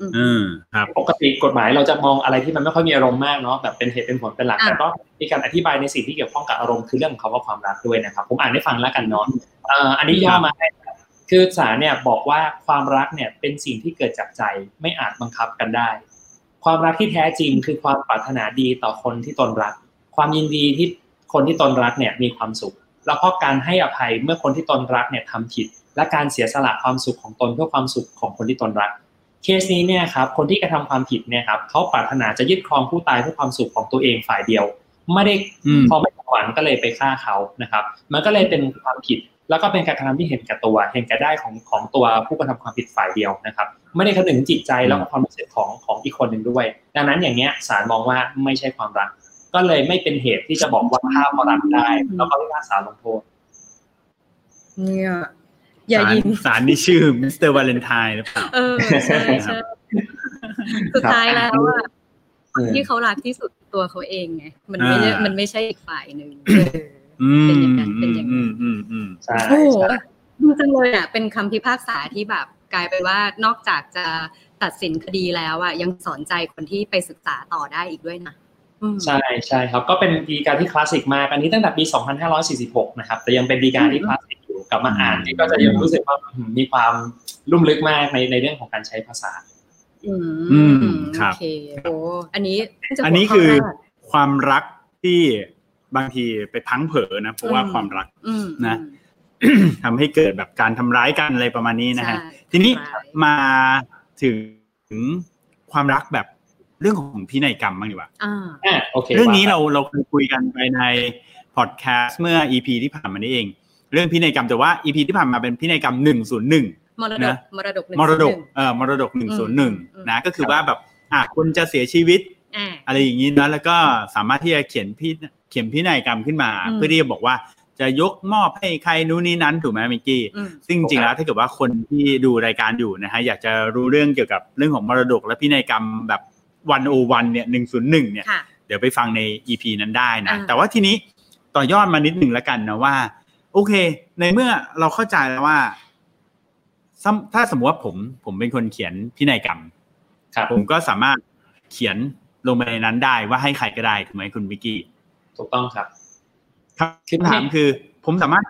อืมครับปกติกฎหมายเราจะมองอะไรที่มันไม่ค่อยมีอารมณ์มากเนาะแบบเป็นเหตุเป็นผลเป็นหลักอะแต่ก็มีการอธิบายในสิ่งที่เกี่ยวข้องกับอารมณ์คือเรื่องของคำว่าความรักด้วยนะครับ ผมอ่านให้ฟังแล้วกันเนาะเอ่ออันนี้ย่อมาให้ครับคือศาลเนี่ยบอกว่าความรักเนี่ยเป็นสิ่งที่เกิดจากใจไม่อาจบังคับกันได้ ความรักที่แท้จริงคือความปรารถนาดีต่อคนที่ตนรัก ความยินดีที่คนที่ตนรักเนี่ยมีความสุข แล้วก็การให้อภัยเมื่อคนที่ตนรักเนี่ยทำผิด และการเสียสละความสุขของตนเพื่อความสุขของคนที่ตนรัก เคสนี้เนี่ยครับคนที่กระทำความผิดเนี่ยครับเขาปรารถนาจะยึดครองผู้ตายเพื่อความสุขของตัวเองฝ่ายเดียว ไม่ได้อืมพอไม่หวังก็เลยไปฆ่าเขานะครับ มันก็เลยเป็นความผิดแล้วก็เป็นการกระทำที่เห็นแก่ตัว เห็นแก่ได้ของของตัวผู้กระทำความผิดฝ่ายเดียวนะครับ ไม่ได้คำนึงถึงจิตใจแล้วก็ความรู้สึกของของอีกคนหนึ่งด้วย ดังนั้นอย่างเงี้ยศาลมองว่าไม่ใช่ความรัก ก็เลยไม่เป็นเหตุที่จะบอกว่าฆ่าเพราะรักได้ แล้วก็พิพากษาลงโทษเนี่ย อย่ายิงสารนี่ชื่อ Mister Valentine หรือเปล่าเออใช่ใช่สุดท้ายแล้วอะที่เขารักที่สุดตัวเขาเองไงมันไม่ได้อ่ามัมันไม่ใช่อีกฝ่ายหนึ่งอืมเป็นอย่างนั้นเป็นอย่างนั้นอืมอืมอืมใช่โอ้โหใช่ดีจังเลยอะเป็นคำพิพากษาที่แบบกลายเป็นว่านอกจากจะตัดสินคดีแล้วอะยังสอนใจคนที่ไปศึกษาต่อได้อีกด้วยนะอืมใช่ใช่ครับก็เป็นดีการที่คลาสสิกมากอันนี้ตั้งแต่ปี 2546 นะครับ แต่ยังเป็นดีการที่คลาสสิกอยู่ กลับมาอ่านที่ก็จะยังรู้สึกว่าอืมมีความลุ่มลึกมากในในเรื่องของการใช้ภาษา อือืมมครับโอเคโอ้อันนี้เพิ่งจะอันนี้หัวข้คือแรกความรักที่บางทีไปพลังเผลอนะเพราะว่าอืมความรักอืมนะทำให้เกิดแบบการทำร้ายกันอะไรประมาณนี้นะฮะใช่ทีนี้ใช่มาถึงความรักแบบเรื่องของพินัยกรรมบ้างดีกว่าอ่าอ่าโอเคเรื่องนี้ว่เราเราเคยคุยกันไปในพอดแคสต์เมื่อ EP ที่ผ่านมานี้เอง เรื่องพินัยกรรมแต่ว่า EP ที่ผ่านมาเป็นพินัยกรรมหนึ่งศูนย์หนึ่งมรดนะกมรดกหนึ่งมรดกหนึ่งเอ่อมรดกหนึ่งศูนย์หนึ่งอืมนะก็คือว่าแบบอะคุณจะเสียชีวิตอ่าอะไรอย่างนี้นะแล้วก็สามารถที่จะเขียนพิเขียนพินัยกรรมขึ้นมาอืมเพื่อที่จะบอกว่าจะยกมอบให้ใครนู้นนี่นั้นถูกไหมมิกกี้อืมซึ่งจริงๆแล้วถ้าเกิดว่าคนที่ดูรายการอยู่นะฮะอยากจะรู้เรื่องเกี่ยวกับเรื่องของมรดกและพินัยกรรมแบบวันโอวันเนี่ยหนึ่งศูนย์หนึ่งเนี่ยค่ะเดี๋ยวไปฟังใน EP นั้นได้นะอ่าแต่ว่าทีนี้ต่อยอดมานิดหนึ่งแล้วกันนะว่า โอเค ในเมื่อเราเข้าใจแล้วว่าซ้ำถ้าสมมติว่าผม ผมเป็นคนเขียนพินัยกรรมครับผมก็สามารถเขียนลงไปในนั้นได้ว่าให้ใครก็ได้ถูกไหมคุณวิกกี้ ถูกต้องครับครับคำถามคือ ผมสามารถ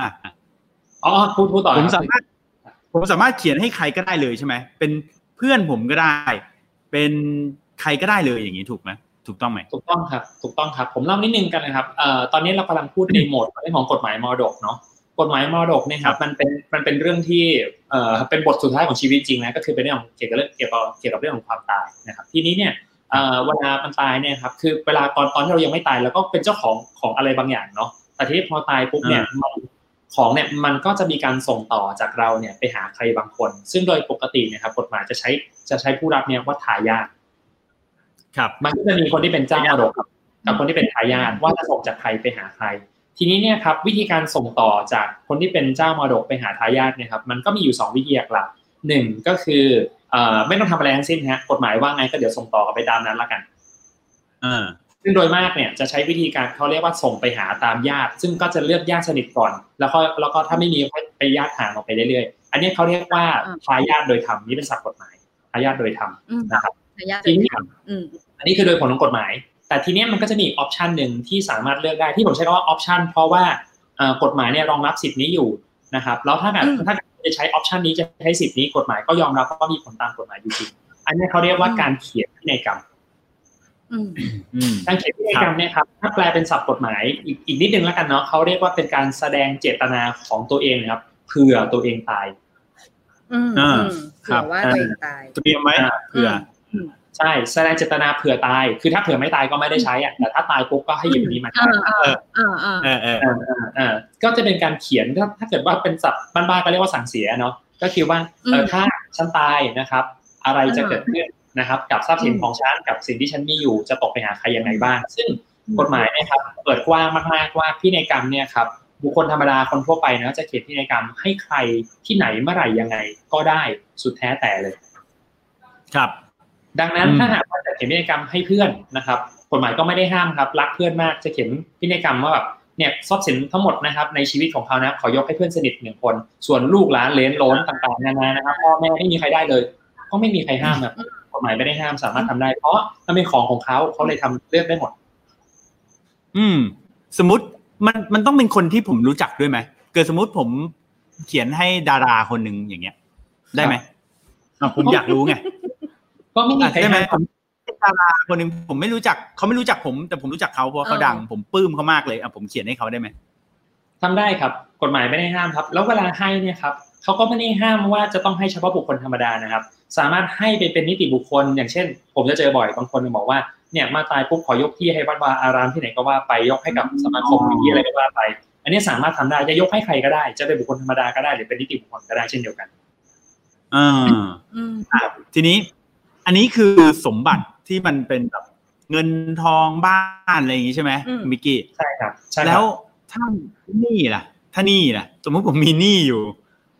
อะอะอ๋อพูดพูดต่อผมครับสามารถ ผมสามารถเขียนให้ใครก็ได้เลยใช่ไหมเป็นเพื่อนผมก็ได้ เป็นใครก็ได้เลยอย่างนี้ถูกไหม ถูกต้องไหมถูกต้องครับถูกต้องครับ ผมเล่านิดนึงกันนะครับเอ่อตอนนี้เรากำลังพูดในโหมดเรื่องของกฎหมายมรดกเนาะกฎหมายมรดกเนี่ยครับมันเป็นมันเป็นเรื่องที่เอ่อเป็นบทสุดท้ายของชีวิตจริงนะก็คือเป็นเรื่องของเกี่ยวกับเรื่องเกี่ยวกับเกี่ยวกับเรื่องของความตายนะครับ ทีนี้เนี่ยเอ่อเวลามันตายเนี่ยครับคือเวลาตอนตอนที่เรายังไม่ตายเราก็เป็นเจ้าของของอะไรบางอย่างเนาะแต่ทีนี้พอตายปุ๊บเนี่ยมันของเนี่ยมันก็จะมีการส่งต่อจากเราเนี่ยไปหาใครบางคน ซึ่งโดยปกติเนะครับกฎหมายจะใช้จะใช้ผู้รับเนี่ยว่าทายาท ครับมันก็จะมีคนที่เป็นเจ้ามรดกกับคนที่เป็นทายาทว่าจะส่งจากใครไปหาใคร ทีนี้เนี่ยครับวิธีการส่งต่อจากคนที่เป็นเจ้ามรดกไปหาทายาทเนี่ยครับมันก็มีอยู่สองวิธีหลักๆหนึ่งก็คือเอ่อไม่ต้องทำอะไรทั้งสิ้นฮะกฎหมายว่าไงก็เดี๋ยวส่งต่อกันไปตามนั้นละกันอ่าซึ่งโดยมากเนี่ยจะใช้วิธีการเขาเรียกว่าส่งไปหาตามญาติ ซึ่งก็จะเลือกญาติสนิทก่อน แล้วก็แล้วก็ถ้าไม่มีก็ไปญาติห่างออกไปเรื่อยๆอันนี้เขาเรียกว่าอ่าทายาทโดยธรรมนี่เป็นศัพท์กฎหมายทายาทโดยธรรมอืมนะครับทา ยาททีนี้อืมอันนี้คือโดยผลของกฎหมาย แต่ทีเนี้ยมันก็จะมี option หนึ่งที่สามารถเลือกได้ที่ผมใช้คำว่า option เพราะว่าเอ่อกฎหมายเนี่ยรองรับสิทธิ์นี้อยู่นะครับแล้วถ้าเกิดอืมถ้าเกิดจะใช้ option นี้จะใช้สิทธิ์นี้กฎหมายก็ยอมรับว่ามีผลตามกฎหมายอยู่จริงอันนี้เขาเรียกว่าการเขียนพินัยกรรมอืมอืมการเขียนพินัยกรรมเนี่ยครับถ้าแปลเป็นศัพท์กฎหมายอีกอีกนิดนึงแล้วกันเนาะเขาเรียกว่าเป็นการแสดงเจตนาของตัวเองนะครับเผื่อตัวเองตายอืมอ่าอืมครัเผื่บอว่าตัวเองตายเตรียมไว้อ่าเผื่อ ใช่แสดงเจตนาเผื่อตาย คือถ้าเผื่อไม่ตายก็ไม่ได้ใช้อะแต่ถ้าตายปุ๊บก็ให้หยิบอันนี้มาใช้อ่าอ่าอ่าอ่าเออเอออ่าอ่าอ่าก็จะเป็นการเขียนถ้าถ้าเกิดว่าเป็นศัพท์บ้านๆก็เรียกว่าสั่งเสียเนาะก็คือว่าเอออืมถ้าฉันตายนะครับ อะไรจะอ่าเกิดขึ้นนะครับ กับทรัพย์สินอืมของฉันกับสิ่งที่ฉันมีอยู่จะตกไปหาใครยังไงบ้าง ซึ่งกฎหมายเนะครับเปิดกว้างมากๆว่าพินัยกรรมเนี่ยครับบุคคลธรรมดาคนทั่วไปนะจะเขียนพินัยกรรมให้ใครที่ไหนเมื่อไหร่ยังไงก็ได้สุดแท้แต่เลย ครับ ดังนั้นอืมถ้าหากว่าจะเขียนพินัยกรรมให้เพื่อนนะครับกฎหมายก็ไม่ได้ห้ามครับ รักเพื่อนมากจะเขียนพินัยกรรมว่าแบบเนี่ยทรัพย์สินทั้งหมดนะครับ ในชีวิตของเขานะขอยกให้เพื่อนสนิทหนึ่งคน ส่วนลูกหลานเหลนโหลนต่างๆนานานะครับพ่อแม่ไม่มีใครได้เลยก็ไม่มีใครห้ามครับกฎหมายไม่ได้ห้ามสามารถทำได้ เพราะมันเป็นของของเขาเขาเลยทำเลือกได้หมด อืม สมมติมันมันต้องเป็นคนที่ผมรู้จักด้วยไหมเกิดสมมติผมเขียนให้ดาราคนหนึ่งอย่างเงี้ย ได้ไหมอะผมอยากรู้ไง ก็ไม่มีใครได้ไหมห้ามผมดาราคนหนึ่งผมไม่รู้จักเขาไม่รู้จักผม แต่ผมรู้จักเขาเพราะเขาดัง ผมปลื้มเขามากเลยอะผมเขียนให้เขาได้ไหมทำได้ครับ กฎหมายไม่ได้ห้ามครับ แล้วเวลาให้เนี่ยครับเขาก็ไม่ได้ห้ามว่าจะต้องให้เฉพาะบุคคลธรรมดานะครับ สามารถให้ไปเป็นนิติบุคคล อย่างเช่น ผมจะเจอบ่อยบางคนบอกว่าเนี่ยมาตายปุ๊บขอยกที่ให้วัดวาอารามที่ไหนก็ว่าไปยกให้กับสมาคมที่อะไรก็ว่าไป อันนี้สามารถทำได้จะยกให้ใครก็ได้ จะเป็นบุคคลธรรมดาก็ได้หรือเป็นนิติบุคคลก็ได้เช่นเดียวกันอ่าอืมทีนี้ อันนี้คือสมบัติที่มันเป็นแบบเงินทองบ้านอะไรอย่างงี้ใช่ไหมมิกกี้ใช่ครับใช่ครับแล้วถ้าหนี้ล่ะ ถ้าหนี้ล่ะ สมมุติผมมีหนี้อยู่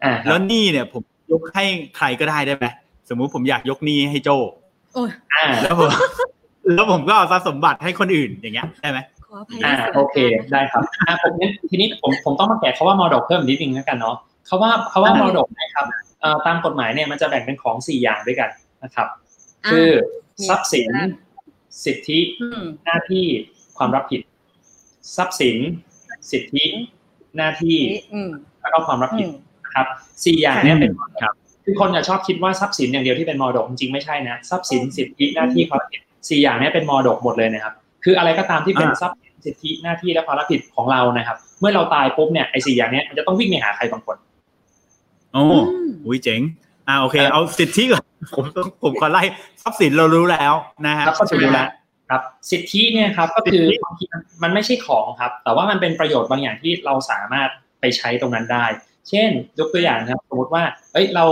อ่าคแล้รัวบหนี้เนี่ย ผมยกให้ใครก็ได้ได้ไหมสมมุติผมอยากยกหนี้ให้โจโอ้ยอ่าแล้วผมแล้วผมก็เอาทรัพย์สมบัติให้คนอื่นอย่างเงี้ยได้ไหมขออภัยอ่าโอเคได้ครับอ่าผมงั้นทีนี้ผมผมต้องมาแกะเขาว่ามรดกเพิ่มนิดนึงแล้วกันเนาะเขาว่าเขาว่ามรดกนะครับเอ่อตามกฎหมายเนี่ยมันจะแบ่งเป็นของสี่อย่างด้วยกันนะครับ คือทรัพย์สิน สิทธิอืมหน้าที่ความรับผิด ทรัพย์สิน สิทธิ หน้าที่อืมแล้วก็ความรับอืผิดมนะครับสี่อย่างเนี้เป็นครับคือคนจะชอบคิดว่าทรัพย์สินอย่างเดียวที่เป็นมรดกจริงๆไม่ใช่นะทรัพย์สินสิทธิหน้าที่ความรับผิดสี่อย่างเนี้เป็นมรดกหมดเลยนะครับ คืออะไรก็ตามที่เป็นอ่าทรัพย์สินสิทธิหน้าที่และความรับผิดของเรานะครับ เมื่อเราตายปุ๊บเนี่ยไอ้สี่อย่างเนี้ยมันจะต้องวิ่งไปหาใครบางคนโอ้อืมอุ้ยเจ๋ง อ่าโอเคครับเอาสิทธิก่อนผมต้องผมขอไล่ทรัพย์สินเรารู้แล้วนะฮะครับก็จะรู้แล้วครับสิทธิเนี่ยครับก็คือสิทธิบางทีมันมันไม่ใช่ของครับ แต่ว่ามันเป็นประโยชน์บางอย่างที่เราสามารถไปใช้ตรงนั้นได้ เช่น ยกตัวอย่างนะครับสมมติว่าเอ้ยเรา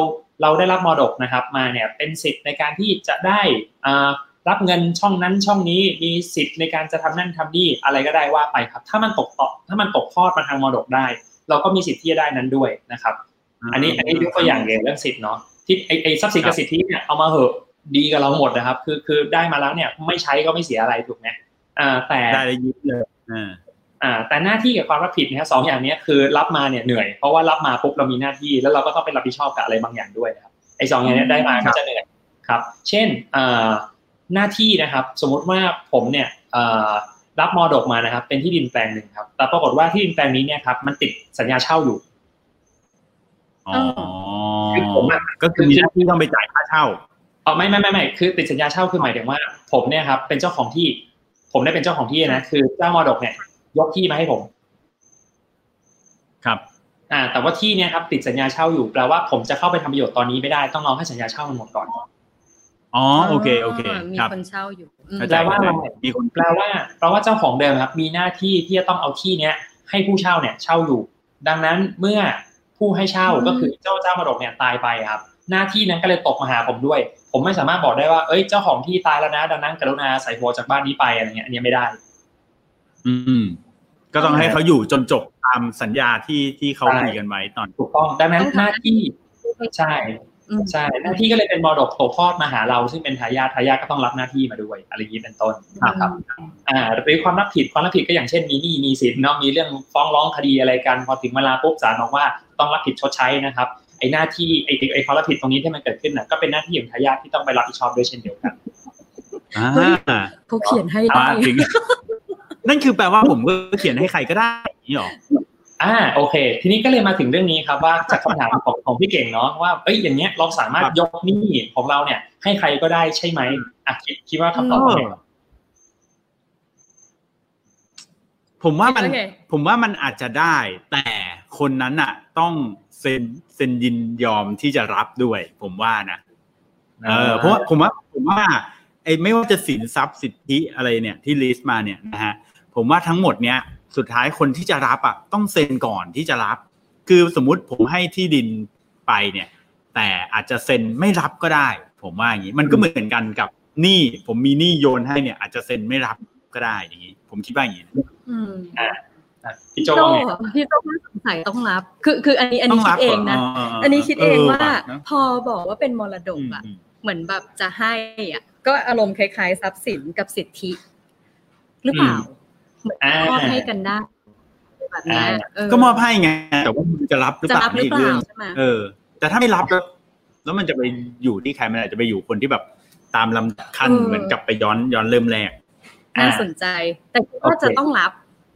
เราได้รับมรดกนะครับ มาเนี่ยเป็นสิทธิ์ในการที่จะได้อ่ารับเงินช่องนั้นช่องนี้มีสิทธิ์ในการจะทำนั่นทำนี่อะไรก็ได้ว่าไปครับ ถ้ามันตกต่อถ้ามันตกทอดมาทางมรดกได้ เราก็มีสิทธิ์ที่จะได้นั้นด้วยนะครับ อันนี้อันนี้ยกตัวอย่างเรื่องสิทธิ์เนาะที่ไอไอทรัพย์สินกับสิทธิเนี่ยเอามาเหอะดีกับเราหมดนะครับ คือคือได้มาแล้วเนี่ยไม่ใช้ก็ไม่เสียอะไรถูกไหมอ่า แต่ได้เลยยิบเลยอ่าอ่าแต่หน้าที่กับความรับผิดเนี่ยสองอย่างเนี้ยคือรับมาเนี่ยเหนื่อยเพราะว่ารับมาปุ๊บเรามีหน้าที่แล้วเราก็ต้องไปรับผิดชอบกับอะไรบางอย่างด้วยนะครับไอสองอย่างเนี้ยได้มาก็จะเหนื่อยครับ เช่นอ่าหน้าที่นะครับ สมมุติว่าผมเนี่ยอ่ารับมรดกมานะครับ เป็นที่ดินแปลงหนึ่งครับ แต่ปรากฏว่าที่ดินแปลงนี้เนี่ยครับมันติดสัญญาเช่าอยู่ อ๋อคือผมอะก็คือมีหน้าที่ต้องไปจ่ายค่าเช่าอ๋อไม่ไม่ไม่ไม่คือติดสัญญาเช่าคือหมายถึงว่า ผมเนี่ยครับ เป็นเจ้าของที่ ผมได้เป็นเจ้าของที่นะคือเจ้ามรดกเนี่ย ยกที่มาให้ผม ครับ อ่า แต่ว่าที่เนี่ยครับ ติดสัญญาเช่าอยู่แปลว่าผมจะเข้าไปทำประโยชน์ตอนนี้ไม่ได้ต้องรอให้สัญญาเช่ามันหมดก่อนอ๋อโอเคโอเคมีครับคนเช่าอยู่อืมเข้าใจแปลว่าเข้าใจมีคนแปลว่าแปลว่าเจ้าของเดิมครับ มีหน้าที่ที่จะต้องเอาที่เนี้ยให้ผู้เช่าเนี่ย เช่าอยู่ ดังนั้นเมื่อ ผู้ให้เช่าก็คือเจ้าเจ้ามรดกเนี่ยตายไปครับ หน้าที่นั้นก็เลยตกมาหาผมด้วย ผมไม่สามารถบอกได้ว่าเอ้ยเจ้าของที่ตายแล้วนะดังนั้นกรุณาใส่หัวจากบ้านนี้ไปอะไรเงี้ยอันนี้ไม่ได้ อืม ก็ต้องให้เขาอยู่จนจบตามสัญญาที่ที่เขาคุยกันไว้ตอนถูกต้องดังนั้นหน้าที่ใช่อืม ใช่หน้าที่ก็เลยเป็นมรดกตกทอดมาหาเรา ซึ่งเป็นทายาททายาทก็ต้องรับหน้าที่มาด้วยอะไรอย่างนี้เป็นต้นนะครับอ่าหรือความรับผิดความรับผิดก็อย่างเช่นมีหนี้มีสินเนาะมีเรื่องฟ้องร้องคดีอะไรกันพอถึงเวลาปุ๊บศาลบอกว่าต้องรับผิดชดใช้นะครับไอ้หน้าที่ไอ้ไอ้ไอ้ความรับผิดตรงนี้ที่มันเกิดขึ้นน่ะก็เป็นหน้าที่ของทายาทที่ต้องไปรับผิดชอบด้วยเช่นเดียวกันอ่าเฮ้ยเขาเขียนให้ได้อ่าถึงนั่นคือแปลว่าผมก็เขียนให้ใครก็ได้อย่างนี่หรอ อ่าโอเค ทีนี้ก็เลยมาถึงเรื่องนี้ครับว่าจากคำถามของของพี่เก่งเนาะว่าเอ้ยอย่างเงี้ยเราสามารถครับยกหนี้ของเราเนี่ย ให้ใครก็ได้ใช่ไหมอะคิดคิดว่าคำตอบเป็นไงครับผมว่ามันคิดว่าไงผมว่ามันอาจจะได้ แต่คนนั้นอะ ต้องเซ็นเซ็นยินยอมที่จะรับด้วย ผมว่านะเออเพราะว่าผมว่าผมว่าไอ้ไม่ว่าจะสินทรัพย์สิทธิอะไรเนี่ยที่ลิสต์มาเนี่ยนะฮะผมว่าทั้งหมดเนี้ย สุดท้ายคนที่จะรับอะต้องเซ็นก่อนที่จะรับ คือสมมุติผมให้ที่ดินไปเนี่ย แต่อาจจะเซ็นไม่รับก็ได้ ผมว่าอย่างนี้มันก็เหมือนกันกับหนี้ผมมีหนี้โยนให้เนี่ย อาจจะเซ็นไม่รับก็ได้อย่างนี้ ผมคิดว่าอย่างนี้อืมอะพี่โจโจว่าไงพี่โจไม่สงสัยต้องรับ คือคืออันนี้อันนี้คิดเองนะ อันนี้คิดเองว่า พอบอกว่าเป็นมรดกอะ เหมือนแบบจะให้อะ ก็อารมณ์คล้ายๆ ทรัพย์สินกับสิทธิ หรือเปล่า เหมือนอ่ามอบให้กันได้แบบเนี้ยเก็มอบให้ไงแต่ว่ามันจะรับหรือจะเปล่ารับหรือนี่เปเรื่ล่าองใช่ไหมเออ แต่ถ้าไม่รับแล้วแล้วมันจะไปอยู่ที่ใครมันอาจจะไปอยู่คนที่แบบตามลำดับขั้นเออเหมือนกลับไปย้อนย้อนเริ่มแรกน่าสนใจ แต่ก็จะต้องรับ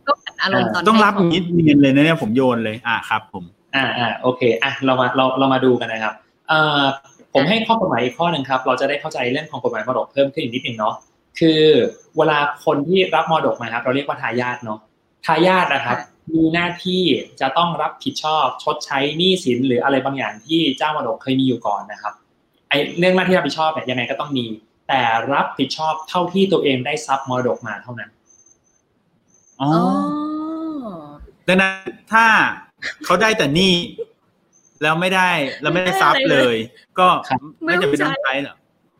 ก็เหมือนอารมณ์ตอนต้องรับให้อย่างนี้เนียนเลยนะเนี่ยผมโยนเลย อ่าครับ ผม อ่าอ่าโอเคอะเรามาเราเรามาดูกันนะครับเอ่อผมให้ข้อกฎหมายอีกข้อหนึ่งครับ เราจะได้เข้าใจเรื่องของกฎหมายมรดกเพิ่มขึ้นอีกนิดหนึ่งเนาะ คือเวลาคนที่รับมรดกมาครับ เราเรียกว่าทายาทเนาะทายาทนะครับ มีหน้าที่จะต้องรับผิดชอบชดใช้หนี้สินหรืออะไรบางอย่างที่เจ้ามรดกเคยมีอยู่ก่อนนะครับไอ้เรื่องหน้าที่รับผิดชอบเนี่ยยังไงก็ต้องมี แต่รับผิดชอบเท่าที่ตัวเองได้ทรัพย์มรดกมาเท่านั้นอ๋ออ๋อดังนั้นถ้าเขาได้แต่หนี่แล้วไม่ได้แล้วไม่ได้ทรัพย์เลย ก็ครับไม่จะเป็นต้องใช้เหรอ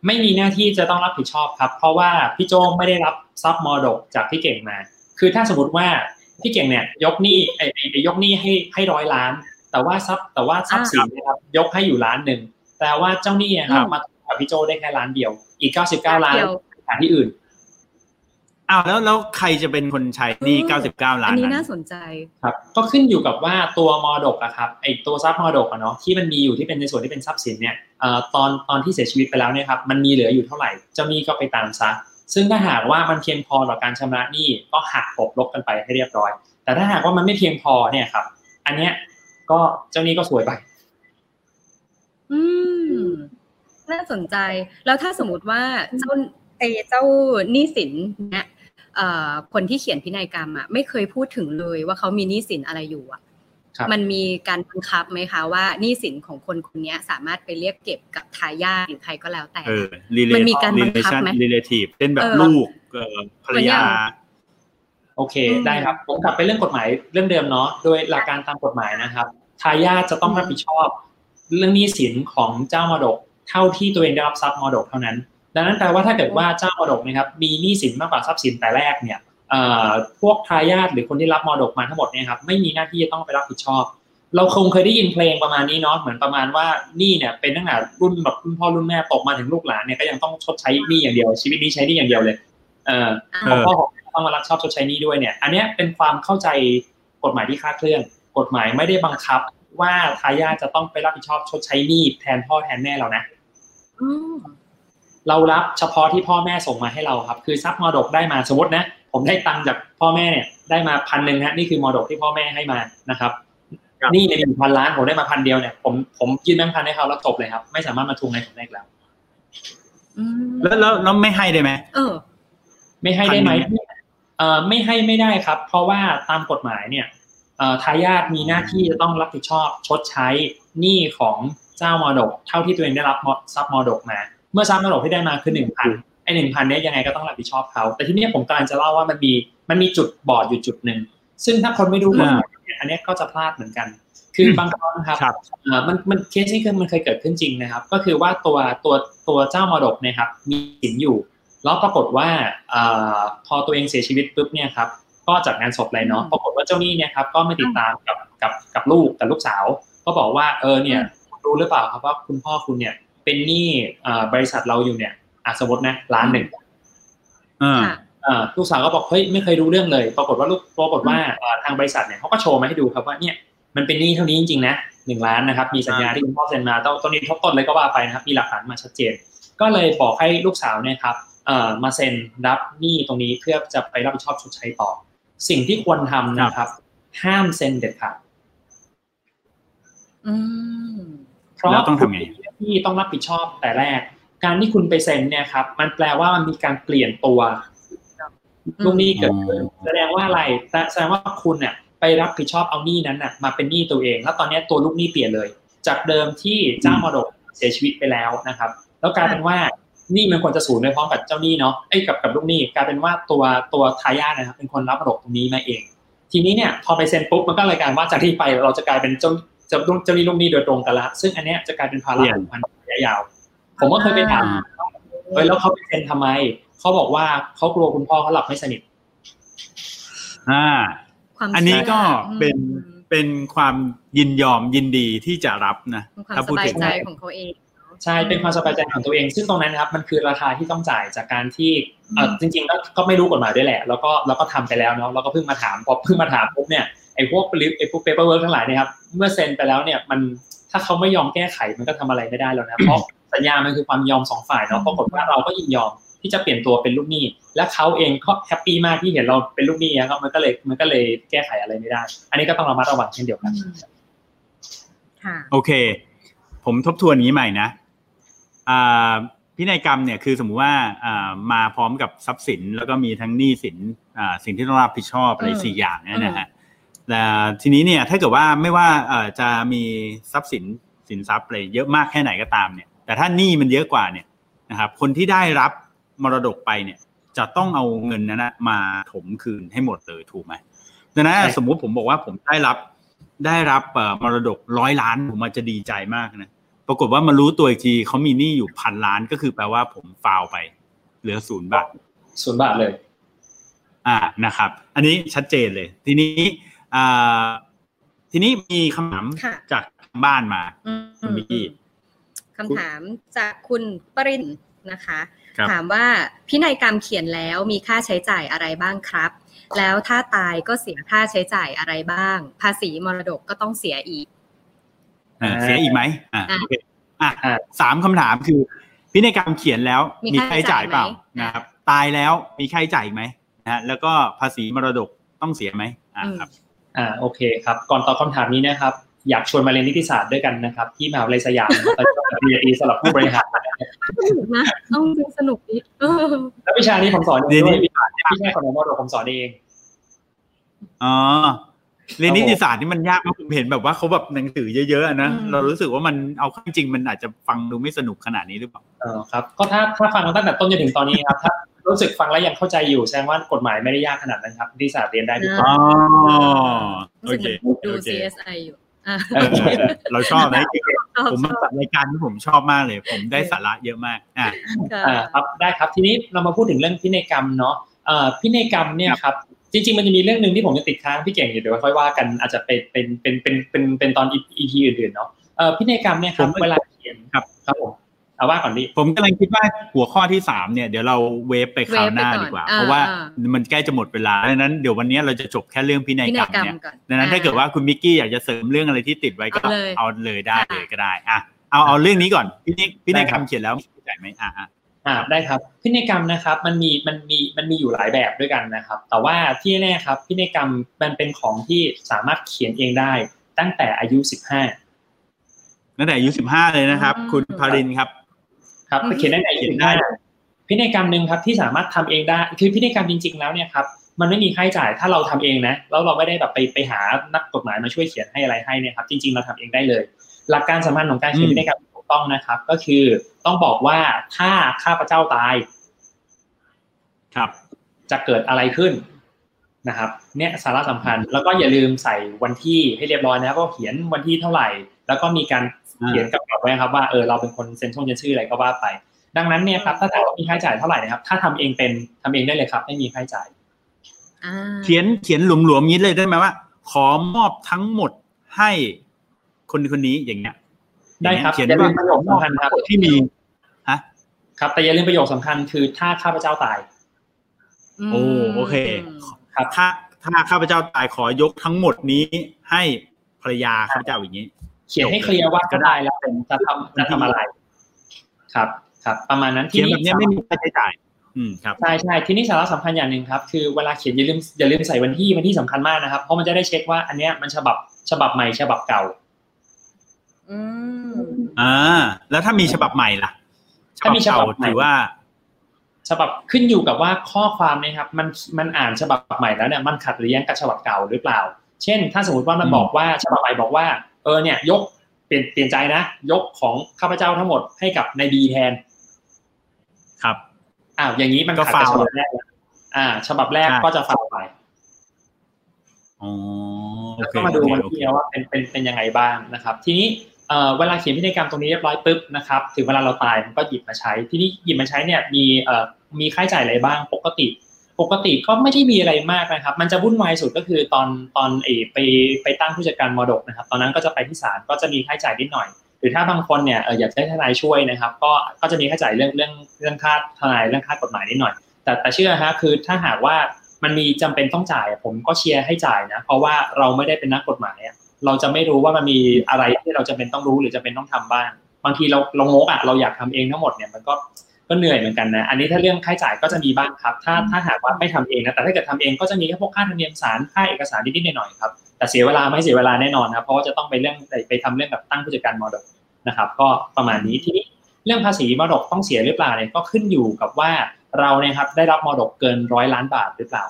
ไม่มีหน้าที่จะต้องรับผิดชอบครับ เพราะว่าพี่โจไม่ได้รับทรัพย์มรดกจากพี่เก่งมา คือถ้าสมมติว่าพี่เก่งเนี่ยยกหนี้ไอ้ไอ้ไอ้ยกหนี้ให้ให้ร้อยล้าน แต่ว่าทรัพย์แต่ว่าทรัพย์สินนะครับยกให้อยู่ล้านหนึ่งแต่ว่าเจ้าหนี้อะครับมากับพี่โจได้แค่ล้านเดียว อีกเก้าสิบเก้าล้านเดียวหาที่อื่น อ้าวแล้วแล้วใครจะเป็นคนใช้หนี่เออเก้าสิบเก้าล้าอันนนี้นั้นน่าสนใจครับ ก็ขึ้นอยู่กับว่าตัวมรดกอะครับไอตัวทรัพย์มรดกอะเนาะที่มันมีอยู่ที่เป็นในส่วนที่เป็นทรัพย์สินเนี่ยเอ่อตอนตอนที่เสียชีวิตไปแล้วเนี่ยครับมันมีเหลืออยู่เท่าไหร่ เจ้าหนี้ก็ไปตามซะ ซึ่งถ้าหากว่ามันเพียงพอต่อการชำระหนี้ก็หักกบลบกันไปให้เรียบร้อย แต่ถ้าหากว่ามันไม่เพียงพอเนี่ยครับ อันเนี้ยก็เจ้าหนี้ก็สวยไป อืมน่าสนใจ แล้วถ้าสมมติว่าเจ้าไอเจ้าหนี้สินเนี่ยเอ่อ คนที่เขียนพินัยกรรมอะไม่เคยพูดถึงเลยว่าเขามีหนี้สินอะไรอยู่อะครับมันมีการบังคับไหมคะว่าหนี้สินของคนคนเนี้ยสามารถไปเรียกเก็บกับทายาทหรือใครก็แล้วแต่เออ relation มันมีการบังคับไหม relative เช่นแบบเออลูกเอ่อภรรยา โอเคอืมได้ครับ ผมกลับไปเรื่องกฎหมายเรื่องเดิมเนาะโดยหลักการตามกฎหมายนะครับทายาทจะต้องรับผิดชอบ เรื่องหนี้สินของเจ้ามรดกเท่าที่ตัวเองได้รับทรัพย์มรดกเท่านั้น ดังนั้นแปลว่าถ้าเกิดว่าเจ้ามรดกนะครับมีหนี้สินมากกว่าทรัพย์สินแต่แรกเนี่ยเอ่อพวกทายาทหรือคนที่รับมรดกมาทั้งหมดเนี่ยครับไม่มีหน้าที่จะต้องไปรับผิดชอบ เราคงเคยได้ยินเพลงประมาณนี้เนาะเหมือนประมาณว่าหนี้เนี่ยเป็นตั้งแต่รุ่นแบบรุ่นพ่อรุ่นแม่ตกมาถึงลูกหลานเนี่ยก็ยังต้องชดใช้หนี้อย่างเดียว ชีวิตนี้ใช้หนี้อย่างเดียวเลยเออเออพ่อของต้องมารับชอบชดใช้หนี้ด้วยเนี่ยอันเนี้ยเป็นความเข้าใจกฎหมายที่คลาดเคลื่อน กฎหมายไม่ได้บังคับว่าทายาทจะต้องไปรับผิดชอบชดใช้หนี้แทนพ่อแทนแม่เรานะอืม เรารับเฉพาะที่พ่อแม่ส่งมาให้เราครับ คือทรัพย์มรดกได้มาสมมตินะ ผมได้ตังค์จากพ่อแม่เนี่ยได้มาพันหนึ่งฮะนี่คือมรดกที่พ่อแม่ให้มานะครับครับหนี่ในหนึ่งพันล้านผมได้มาพันเดียวเนี่ยผมผมยื่นแบงค์พันให้เขาแล้วจบเลยครับ ไม่สามารถมาทวงเงินผมได้อีกแล้วอืมแล้วแล้วแล้วไม่ให้ได้ไหมเออ ไม่ให้ได้ไหมพันหนึ่งเอ่อไม่ให้ไม่ได้ครับ เพราะว่าตามกฎหมายเนี่ยเอ่อทายาทมีหน้าที่จะต้องรับผิดชอบชดใช้หนี้ของเจ้ามรดก เท่าที่ตัวเองได้รับมรทรัพย์มรดกมา เมื่อทรัพย์มรดกที่ได้มาคือหนึ่งพันไอ้หนึ่งพันเนี้ยยังไงก็ต้องรับผิดชอบเขา แต่ที่นี้ผมกำลังจะเล่าว่ามันมีมันมีจุดบอดอยู่จุดหนึ่งซึ่งถ้าคนไม่รู้กฎหมายเนี่ยอันเนี้ยก็จะพลาดเหมือนกัน คือบางครั้งครับครับเอ่อมันมันเคสนี้คือมันเคยเกิดขึ้นจริงนะครับ ก็คือว่าตัวตัวตัวเจ้ามรดกเนะครับ มีสินอยู่ แล้วปรากฏว่าเอ่อพอตัวเองเสียชีวิตปุ๊บเนี่ยครับก็จัดงานศพเลยเนาะอืมปรากฏว่าเจ้าหนี้เนี่ยครับก็ไม่ติดตามกับกับกับลูกกับลูกสาว ก็บอกว่าเออเนี่ยรู้หรือเปล่าครับว่าคุณพ่อคุณเนี่ย เป็นหนี้เอ่อบริษัทเราอยู่เนี่ยอะสมมตินะล้านหนึ่งอ่าค่ะอ่าลูกสาวก็บอกเฮ้ยไม่เคยรู้เรื่องเลย ปรากฏว่าลูกปรากฏว่าเอ่อทางบริษัทเนี่ยเขาก็โชว์มาให้ดูครับว่าเนี่ยมันเป็นหนี้เท่านี้จริงๆนะหนึ่งล้านนะครับ มีสัญญาที่คุณพ่อเซ็นมาต้องต้นนี้ทบต้นเลยก็ว่าไปนะครับ มีหลักฐานมาชัดเจน ก็เลยบอกให้ลูกสาวเนี่ยครับเอ่อมาเซ็นรับหนี้ตรงนี้เพื่อจะไปรับผิดชอบชดใช้ต่อ สิ่งที่ควรทำนะครับ ห้ามเซ็นเด็ดขาดอืมเพราะแล้วต้องทำไงคุณ ที่ต้องรับผิดชอบแต่แรก การที่คุณไปเซ็นเนี่ยครับ มันแปลว่ามันมีการเปลี่ยนตัวลูกหนี้เกิดขึ้นอ๋อแสดงว่าอะไรแต่แสดงว่าคุณเนี่ยไปรับผิดชอบเอาหนี้นั้นน่ะมาเป็นหนี้ตัวเอง แล้วตอนนี้ตัวลูกหนี้เปลี่ยนเลย จากเดิมที่เจ้ามรดกเสียชีวิตไปแล้วนะครับ แล้วกลายเป็นว่าหนี้มันควรจะสูญไปพร้อมกับเจ้าหนี้เนาะไอ้ยกับกับลูกหนี้กลายเป็นว่าตัวตัวทายาทนะครับเป็นคนรับมรดกตรงนี้มาเอง ทีนี้เนี่ยพอไปเซ็นปุ๊บมันก็เลยกลายว่าจากที่ไปเราจะกลายเป็นเจ้า เจ้าเจ้าหนี้ลูกหนี้โดยตรงกันละ ซึ่งอันเนี้ยจะกลายเป็นภาระของพันระยะยาว ผมก็เคยไปถามเฮ้ยแล้วเขาไปเซ็นทำไม เขาบอกว่าเขากลัวคุณพ่อเขาหลับไม่สนิท อ่าความอันนี้ก็ชื่อเป็นอืมเป็นความยินยอมยินดีที่จะรับนะเป็นความถ้าสพูดบายถึงใจของเขาเองใช่เป็นความสบายใจของตัวเอง ซึ่งตรงนั้นนะครับมันคือราคาที่ต้องจ่ายจากการที่เออจริงๆก็ก็ไม่รู้กฎหมายด้วยแหละ แล้วก็แล้วก็ทำไปแล้วเนาะแล้วก็เพิ่งมาถามพอเพิ่งมาถามปุ๊บเนี่ย ไอ้พวกลิฟไอ้พวก paperwork ทั้งหลายเนี่ยครับเมื่อเซ็นไปแล้วเนี่ยมันถ้าเขาไม่ยอมแก้ไขมันก็ทำอะไรไม่ได้แล้วนะเพราะสัญญามันคือความยอมสองฝ่ายเนาะปรากฏว่าเราก็ยินยอมที่จะเปลี่ยนตัวเป็นลูกหนี้ และเขาเองก็แฮปปี้มากที่เห็นเราเป็นลูกหนี้ครับมันก็เลยมันก็เลยแก้ไขอะไรไม่ได้ อันนี้ก็ต้องระมัดระวังเช่นเดียวกันค่ะโอเค ผมทบทวนนี้ใหม่นะอ่าพินัยกรรมเนี่ยคือสมมุติว่าอ่ามาพร้อมกับทรัพย์สิน แล้วก็มีทั้งหนี้สินอ่าสิ่งที่ต้องรับผิดชอบอะไรอืมสี่อย่างเนี่ยนะฮะแต่ ทีนี้เนี่ยถ้าเกิดว่าไม่ว่าเอ่อจะมีทรัพย์สินสินทรัพย์อะไรเยอะมากแค่ไหนก็ตามเนี่ย แต่ถ้าหนี้มันเยอะกว่าเนี่ยนะครับ คนที่ได้รับมรดกไปเนี่ย จะต้องเอาเงินนั้นนะมาถมคืนให้หมดเลยถูกไหมดังนั้นใช่สมมุติผมบอกว่าผมได้รับได้รับเอ่อมรดกร้อยล้านผมอาจจะดีใจมากนะปรากฏว่ามารู้ตัวอีกทีเขามีหนี้อยู่พันล้านก็คือแปลว่าผมฟาวไป เหลือศูนย์บาทศูนย์บาทเลย อ่านะครับ อันนี้ชัดเจนเลย ทีนี้อ่า ทีนี้มีคำถามค่ะจากทางบ้านมาอืมคุณมิกกี้คำถามจากคุณปรินนะคะครับถามว่าพินัยกรรมเขียนแล้วมีค่าใช้จ่ายอะไรบ้างครับ แล้วถ้าตายก็เสียค่าใช้จ่ายอะไรบ้าง ภาษีมรดกก็ต้องเสียอีกอ่าเสียอีกไหมอ่าอะโอเคอะอ่าสามคำถามคือ พินัยกรรมเขียนแล้วมีมีค่าค่าใช้จ่ายเปล่าใช้จ่ายไหมนะครับ ตายแล้วมีค่าใช้จ่ายอีกไหมนะฮะแล้วก็ภาษีมรดกต้องเสียไหมอ่าครับ อ่าโอเคครับ ก่อนตอบคำถามนี้นะครับ อยากชวนมาเรียนนิติศาสตร์ด้วยกันนะครับ ที่มหาวิทยาลัยสยามตอนนี้ก็ปริญญาตรีสำหรับผู้บริหารสนุกนะต้องดูสนุกดิเออแล้ววิชานี้ผมสอนเอเรียงนด้วยนิติวิชาที่ใช่ของมรดกผมสอนเองอ๋อเรียนนิติศาสตร์นี่มันยากมากผมเห็นแบบว่าเขาแบบหนังสือเยอะๆอะนะอืมเรารู้สึกว่ามันเอาเข้าจริงมันอาจจะฟังดูไม่สนุกขนาดนี้หรือเปล่าเออครับ ก็ถ้าถ้าฟังมาตั้งแต่ต้นจนถึงตอนนี้ครับถ้า รู้สึกฟังแล้วยังเข้าใจอยู่แสดงว่ากฎหมายไม่ได้ยากขนาดนั้นครับนิติศาสตร์เรียนได้ทุกคนอ๋อรู้โอสึกเคเหมือนดูโอเค CSI อยู่อะเออเราชอบนะชอบผมชมาอบจัดรายการที่ผมชอบมากเลย ผมได้สาระเยอะมากอะค่ะอ่าครับได้ครับทีนี้เรามาพูดถึงเรื่องพินัยกรรมเนาะเอ่อพินัยกรรมเนี่ยครับจริงๆมันจะมีเรื่องหนึ่งที่ผมจะติดค้างพี่เก่งอยู่เดี๋ยวค่อยว่ากันอาจจะเป็นเป็นเป็นเป็นเป็นเป็นตอน EP อื่นๆเนาะเอ่อพินัยกรรมเนี่ยครับเวลาเขียนครับครับผม เอาว่าก่อนดิผมกำลังคิดว่าหัวข้อที่สามเนี่ยเดี๋ยวเราเวฟไปคราวหน้าเวฟไปก่อนดีกว่าอ่า เพราะว่าอ่มันใกล้จะหมดเวลาดังนั้นเดี๋ยววันนี้เราจะจบแค่เรื่องพินัยพิกรนัรยมกรรมเนี่ยก่อนดังนั้นถ้าเกิดว่าคุณมิกกี้อยากจะเสริมเรื่องอะไรที่ติดไว้ก็เอาเลยเอาเลยได้ค่ะเลยก็ได้อะเอาเอาเรื่องนี้ก่อนพินัยพินัยกรรมเขียนแล้วมีจ่ายไหมอะอะอ่าได้ครับพินัยกรรมนะครับมันมีมันมีมันมีอยู่หลายแบบด้วยกันนะครับ แต่ว่าที่แน่ๆครับพินัยกรรมมันเป็นของที่สามารถเขียนเองได้ตั้งแต่อายุ15ตั้งแต่อายุสิบห้าเลยนะครับอืมคุณพารินครับ ครับอืมเขียนได้ในอายุเขียนได้15พินัยกรรมหนึ่งครับที่สามารถทำเองได้ คือพินัยกรรมจริง ๆ แล้วเนี่ยครับมันไม่มีค่าใช้จ่ายถ้าเราทำเองนะแล้วเราไม่ได้แบบไปไปหานักกฎหมายมาช่วยเขียนให้อะไรให้เนี่ยครับจริง ๆ เราทำเองได้เลย หลักการสำคัญของการเขียนพินัยกรรมที่ถูกต้องนะครับ ก็คือต้องบอกว่าถ้าข้าพเจ้าตาย ครับ จะเกิดอะไรขึ้นนะครับเนี่ยสาระสำคัญแล้วก็อย่าลืมใส่วันที่ให้เรียบร้อยนะครับว่าเขียนวันที่เท่าไหร่ แล้วก็มีการเขียนกับกับไว้ครับว่าเออเราเป็นคนเซ็นช่องเซ็นชื่ออะไรก็ว่าไป ดังนั้นเนี่ยครับถ้าถามว่ามีค่าใช้จ่ายเท่าไหร่นะครับ ถ้าทำเองเป็นทำเองได้เลยครับ ไม่มีค่าใช้จ่ายอ่าเขียนเขียนหลวมๆนี้เลยได้ไหมว่า ขอมอบทั้งหมดให้คนคนนี้อย่างเงี้ย ได้ครับเขียนอย่าลืว่ามประโยคสำคัญครับที่มีฮะครับ แต่อย่าลืมประโยคสำคัญคือถ้าข้าพเจ้าตายโอ้โอเค ครับถ้าถ้าข้าพเจ้าตายขอยกทั้งหมดนี้ให้ภรรยาข้าพเจ้าอย่างนี้ เขียนให้เคลียร์ว่าก็ได้แล้วเป็นจะทำจะทำอะไร ครับ ครับ ประมาณนั้นเขียนแบบเนี้ยไม่มีค่าใช้จ่ายอืมครับใช่ใช่ที่นี่สาระสำคัญอย่างหนึ่งครับ คือเวลาเขียนอย่าลืมอย่าลืมใส่วันที่วันที่สำคัญมากนะครับ เพราะมันจะได้เช็คว่า อันเนี้ยมันฉบับฉบับใหม่ฉบับเก่าอืมอ่าแล้วถ้ามีฉบับใหม่ล่ะถ้ามีฉบับใหม่ถือว่า ฉบับขึ้นอยู่กับว่าข้อความเนะครับ มันมันอ่านฉบับใหม่แล้วเนี่ยมันขัดหรือยังกับฉบับเก่าหรือเปล่า เช่น ถ้าสมมติว่ามันอืมบอกว่าฉบับใหม่บอกว่า เออเนี่ย ยกเปลี่ยนเปลี่ยนใจนะ ยกของข้าพเจ้าทั้งหมดให้กับนายบีแทน ครับอ้าวอย่างนี้มันก็ขัดกับฟาวฉบับแรกแล้วอ่า ฉบับแรกใช่ก็จะฟาวไปอ๋อโอแล้วเคก็มาดูโอเควันโอเคที่ว่าเป็นเป็นเป็นยังไงบ้างนะครับ ทีนี้เอ่อเวลาเขียนพินัยกรรมตรงนี้เรียบร้อยปุ๊บนะครับ ถึงเวลาเราตายมันก็หยิบมาใช้ ที่นี่หยิบมาใช้เนี่ยมีเอ่อมีค่าใช้จ่ายอะไรบ้างปกติ ปกติก็ไม่ได้มีอะไรมากนะครับ มันจะวุ่นวายสุดก็คือตอนตอนเอไปไปตั้งผู้จัดการมรดกนะครับ ตอนนั้นก็จะไปที่ศาลก็จะมีค่าใช้จ่ายนิดหน่อย หรือถ้าบางคนเนี่ยอยากได้ทนายช่วยนะครับ ก็ก็จะมีค่าใช้จ่ายเรื่องเรื่องเรื่องค่าทนายเรื่องค่ากฎหมายนิดหน่อย แต่แต่เชื่อฮะคือถ้าหากว่ามันมีจำเป็นต้องจ่าย ผมก็เชียร์ให้จ่ายนะ เพราะว่าเราไม่ได้เป็นนักกฎหมายเราจะไม่รู้ว่ามันมีอะไรที่เราจะเป็นต้องรู้หรือจะเป็นต้องทำบ้าง บางทีเราเรางกอะเราอยากทำเองทั้งหมดเนี่ยมันก็ ก็เหนื่อยเหมือนกันนะ อันนี้ถ้าเรื่องค่าใช้จ่ายก็จะมีบ้างครับ ถ้าถ้าหากว่าไม่ทำเองนะ แต่ถ้าเกิดทำเองก็จะมีแค่พวกค่าธรรมเนียมศาลค่าเอกสารนิดๆหน่อยๆครับ แต่เสียเวลาไม่เสียเวลาแน่นอนครับ เพราะว่าจะต้องไปเรื่องไปทำเรื่องแบบตั้งผู้จัดการมรดกนะครับ ก็ประมาณนี้ทีนี้เรื่องภาษีมรดกต้องเสียหรือเปล่าเนี่ยก็ขึ้นอยู่กับว่าเราเนี่ยครับได้รับมรดกเกินร้อยล้านบาทหรือเปล่า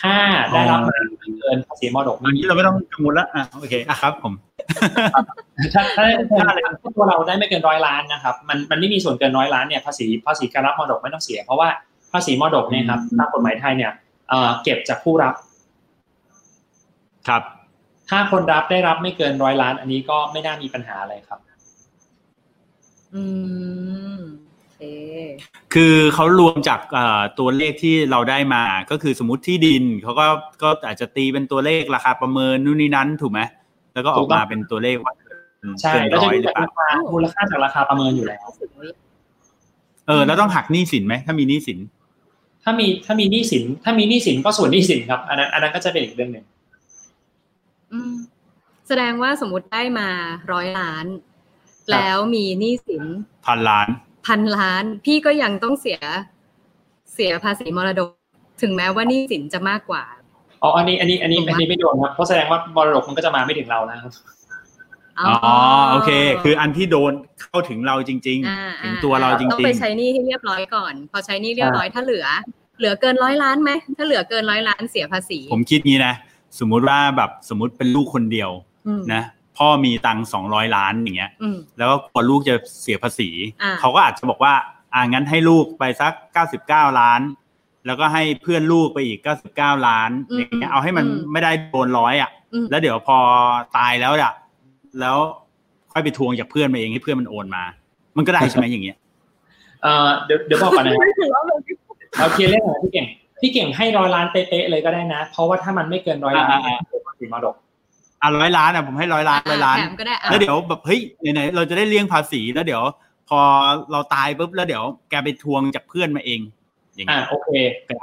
ถ้าได้รับมาเกินภาษีมรดกอันนี้เราไม่ต้องกังวลละอะโอเคอะครับ ผมถ้าถ้าถ้าตัวเราได้ไม่เกินร้อยล้านนะครับ มันมันไม่มีส่วนเกินร้อยล้านเนี่ยภาษีภาษีการรับมรดกไม่ต้องเสีย เพราะว่าภาษีมรดกเนี่ยครับตามกฎหมายไทยเนี่ยเก็บจากผู้รับ ครับ ถ้าคนรับได้รับไม่เกินร้อยล้าน อันนี้ก็ไม่น่ามีปัญหาอะไรครับ อืมโอ เค คือเขารวมจากตัวเลขที่เราได้มา ก็คือสมมติที่ดินเขาก็ก็อาจจะตีเป็นตัวเลขราคาประเมินนู่นนี่นั้นถูกไหมแล้วก็ออกมาเป็นตัวเลขว่าใช่เกินแล้วร้จะอยมีหรือจากเปล่าราคามูลค่าจากราคาประเมินอยู่แล้วเออแล้วต้องหักหนี้สินไหมถ้ามีหนี้สิน ถ้ามีถ้ามีหนี้สิน ถ้ามีหนี้สินก็ส่วนหนี้สินครับอันนั้นอันนั้นก็จะเป็นอีกเรื่องหนึ่งอืมแสดงว่าสมมติได้มาร้อยล้าน แล้วมีหนี้สินพันล้าน พันล้าน พี่ก็ยังต้องเสียเสียภาษีมรดก ถึงแม้ว่าหนี้สินจะมากกว่าอ๋ออันนี้อันนี้อันนี้อันนี้ไม่โดนครับเพราะแสดงว่ามรดกมันก็จะมาไม่ถึงเรานะครับอ๋อโอเค คืออันที่โดนเข้าถึงเราจริงอ่าๆถึงตัวเราจต้องริไปงใช้หนี้ให้เรียบร้อยก่อน พอใช้หนี้เรียบร้อยถ้าเหลือ เหลือเกินร้อยล้านไหมถ้าเหลือเกินร้อยล้านเสียภาษีๆผมคิดงี้นะสมมุติว่าแบบสมมติเป็นลูกคนเดียวอืมนะ พ่อมีตังสองร้อยล้านอย่างเงี้ยอืมแล้วก็กลัวลูกจะเสียภาษีอ่าเขาก็อาจจะบอกว่าอ่างั้นให้ลูกไปสักเก้าสิบเก้าล้าน แล้วก็ให้เพื่อนลูกไปอีกเก้าสิบเก้าล้านอย่างเงี้ยเอาให้มันไม่ได้โดนร้อยอะอืมแล้วเดี๋ยวพอตายแล้วอะแล้วค่อยไปทวงจากเพื่อนมาเองให้เพื่อนมันโอนมา มันก็ได้ใช่ไหมอย่างเงี้ยเอ่อเดี๋ยวเดี๋ยวบอกก่อนนะครับเอาเคลียร์เรื่องของพี่เก่งพี่เก่งให้ร้อยล้านเป๊ะๆเลยก็ได้นะ เพราะว่าถ้ามันไม่เกินร้อยล้านอ่าเป็นภาษีมรดก อะร้อยล้านอะผมให้ร้อยล้านร้อยล้านแถมก็ได้อะแล้วเดี๋ยวแบบเฮ้ยไหนๆเราจะได้เลี่ยงภาษีแล้วเดี๋ยว พอเราตายปุ๊บแล้วเดี๋ยวแกไปทวงจากเพื่อนมาเองอย่างอ่าเงี้ยโอเค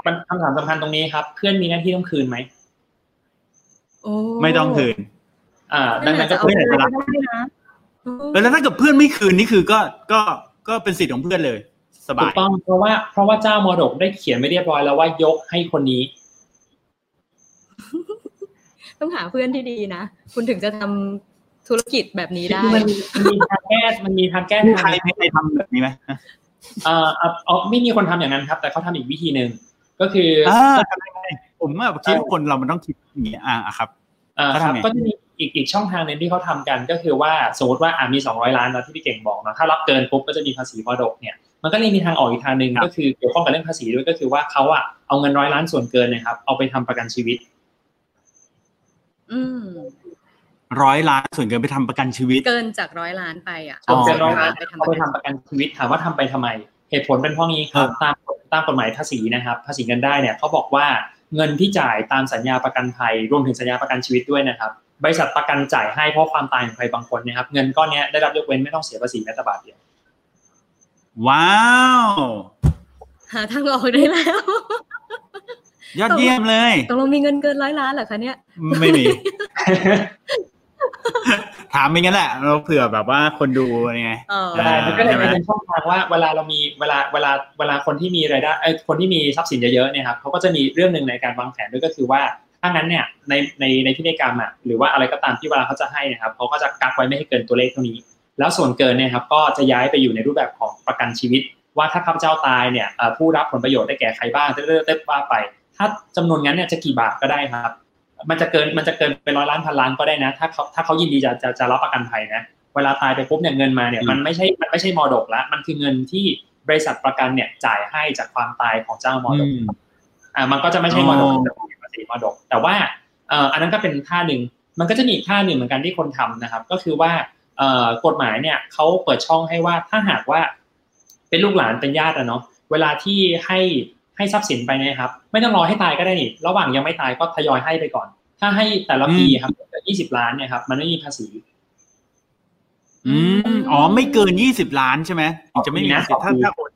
มันคำถามสำคัญตรงนี้ครับ เพื่อนมีหน้าที่ต้องคืนไหมโอ้ไม่ต้องคืน อ่าดังนั้นก็เอาคือไปไม่เลได้ยก็ได้นะแล้วถ้าเกิดเพื่อนไม่คืนนี่คือก็ก็ก็เป็นสิทธิ์ของเพื่อนเลยสถูบากยต้องเพราะว่าเพราะว่าเจ้ามรดกได้เขียนไม่เรียบร้อยแล้วว่ายกให้คนนี้ ต้องหาเพื่อนที่ดีนะ คุณถึงจะทำธุรกิจแบบนี้ได้มันมันมีทางแก้มันมีทางแก้มีใคทารงมีใครทำแบบนี้ไหมเอ่อเอ่ออ๋อไม่มีคนทำอย่างนั้นครับ แต่เขาทำอีกวิธีหนึ่งก็คืออ่าทำยังไงผมว่าคิดว่าคนเรามันต้องคิดอย่างนี้อ่าอะครับเอ่อเขาครับทำไงก็จะมีอีกอีกช่องทางหนึ่งที่เขาทำกันก็คือว่าสมมติว่าอ่ามีสองร้อยล้านนะที่พี่เก่งบอกเนาะถ้ารับเกินปุ๊บก็จะมีภาษีมรดกเนี่ยมันก็เลยมีทางออกอีกทางหนึ่งก็คือเกี่ยวข้องกับเรื่องภาษีด้วยก็คือว่าเขาอะเอาเงินร้อยล้านส่วนเกินนะครับเอาไปทำประกันชีวิต อืมร้อยล้านส่วนเกินไปทำประกันชีวิต เกินจากร้อยล้านไปอะส่วนเกินอ๋อร้อยล้านไปทำเอาไปทำประกันชีวิตถามว่าทำไปทำไม เหตุผลเป็นเพราะงี้ครับตามตามกฎหมายภาษีนะครับ ภาษีเงินได้เนี่ยเขาบอกว่าเงินที่จ่ายตามสัญญาประกันภัยรวมถึงสัญญาประกันชีวิตด้วยนะครับ บริษัทประกันจ่ายให้เพราะความตายของใครบางคนนะครับ เงินก้อนเนี้ยได้รับยกเว้นไม่ต้องเสียภาษีแม้แต่บาทเดียวว้าว หาทางออกได้แล้ว ยอดเยี่ยมเลยตกลงมีเงินเกินร้อยล้านเหรอคะเนี่ย ไม่มี ถามไปงั้นแหละเราเผื่อแบบว่าคนดูไงอ๋อได้ใช่มันก็เลยใช่ไหมเป็นช่องทางว่าเวลาเรามีเวลาเวลาเวลาคนที่มีรายได้เอ้ยคนที่มีทรัพย์สินเยอะๆเนี่ยครับเขาก็จะมีเรื่องหนึ่งในการวางแผนด้วยก็คือว่าถ้างั้นเนี่ยในในในพินัยกรรมอะหรือว่าอะไรก็ตามที่เวลาเขาจะให้นะครับเขาก็จะกักไว้ไม่ให้เกินตัวเลขเท่านี้ แล้วส่วนเกินเนี่ยครับก็จะย้ายไปอยู่ในรูปแบบของประกันชีวิตว่าถ้าข้าพเจ้าตายเนี่ยเอ่อผู้รับผลประโยชน์ได้แก่ใครบ้างเต้ๆๆว่าไป ถ้าจำนวนงั้นเนี่ยจะกี่บาทก็ได้ครับ มันจะเกินมันจะเกินเป็นร้อยล้านพันล้านก็ได้นะ ถ้าเขาถ้าเขายินดีจะจะจะรับประกันภัยนะเวลาตายไปปุ๊บเนี่ยเงินมาเนี่ยอืมมันไม่ใช่มันไม่ใช่มรดกละมันคือเงินที่บริษัทประกันเนี่ยจ่ายให้จากความตายของเจ้ามรดกอ่ามันก็จะไม่ใช่มรดกอ๋อแต่เป็นภาษีมรดก แต่ว่าเอ่ออันนั้นก็เป็นท่าหนึ่งมันก็จะมีอีกท่าหนึ่งเหมือนกันที่คนทำนะครับ ก็คือว่าเอ่อกฎหมายเนี่ยเขาเปิดช่องให้ว่าถ้าหากว่า เป็นลูกหลานเป็นญาติอะเนาะเวลาที่ให้ ให้ทรัพย์สินไปเนี่ยครับ ไม่ต้องรอให้ตายก็ได้นี่ระหว่างยังไม่ตายก็ทยอยให้ไปก่อน ถ้าให้แต่ละปีครับยี่สิบล้านเนี่ยครับ มันไม่มีภาษี อืมอ๋อ ไม่เกินยี่สิบล้านใช่ไหมถึงจะไม่มีนะสิทธิ์ถ้าต่อปีถ้าโอน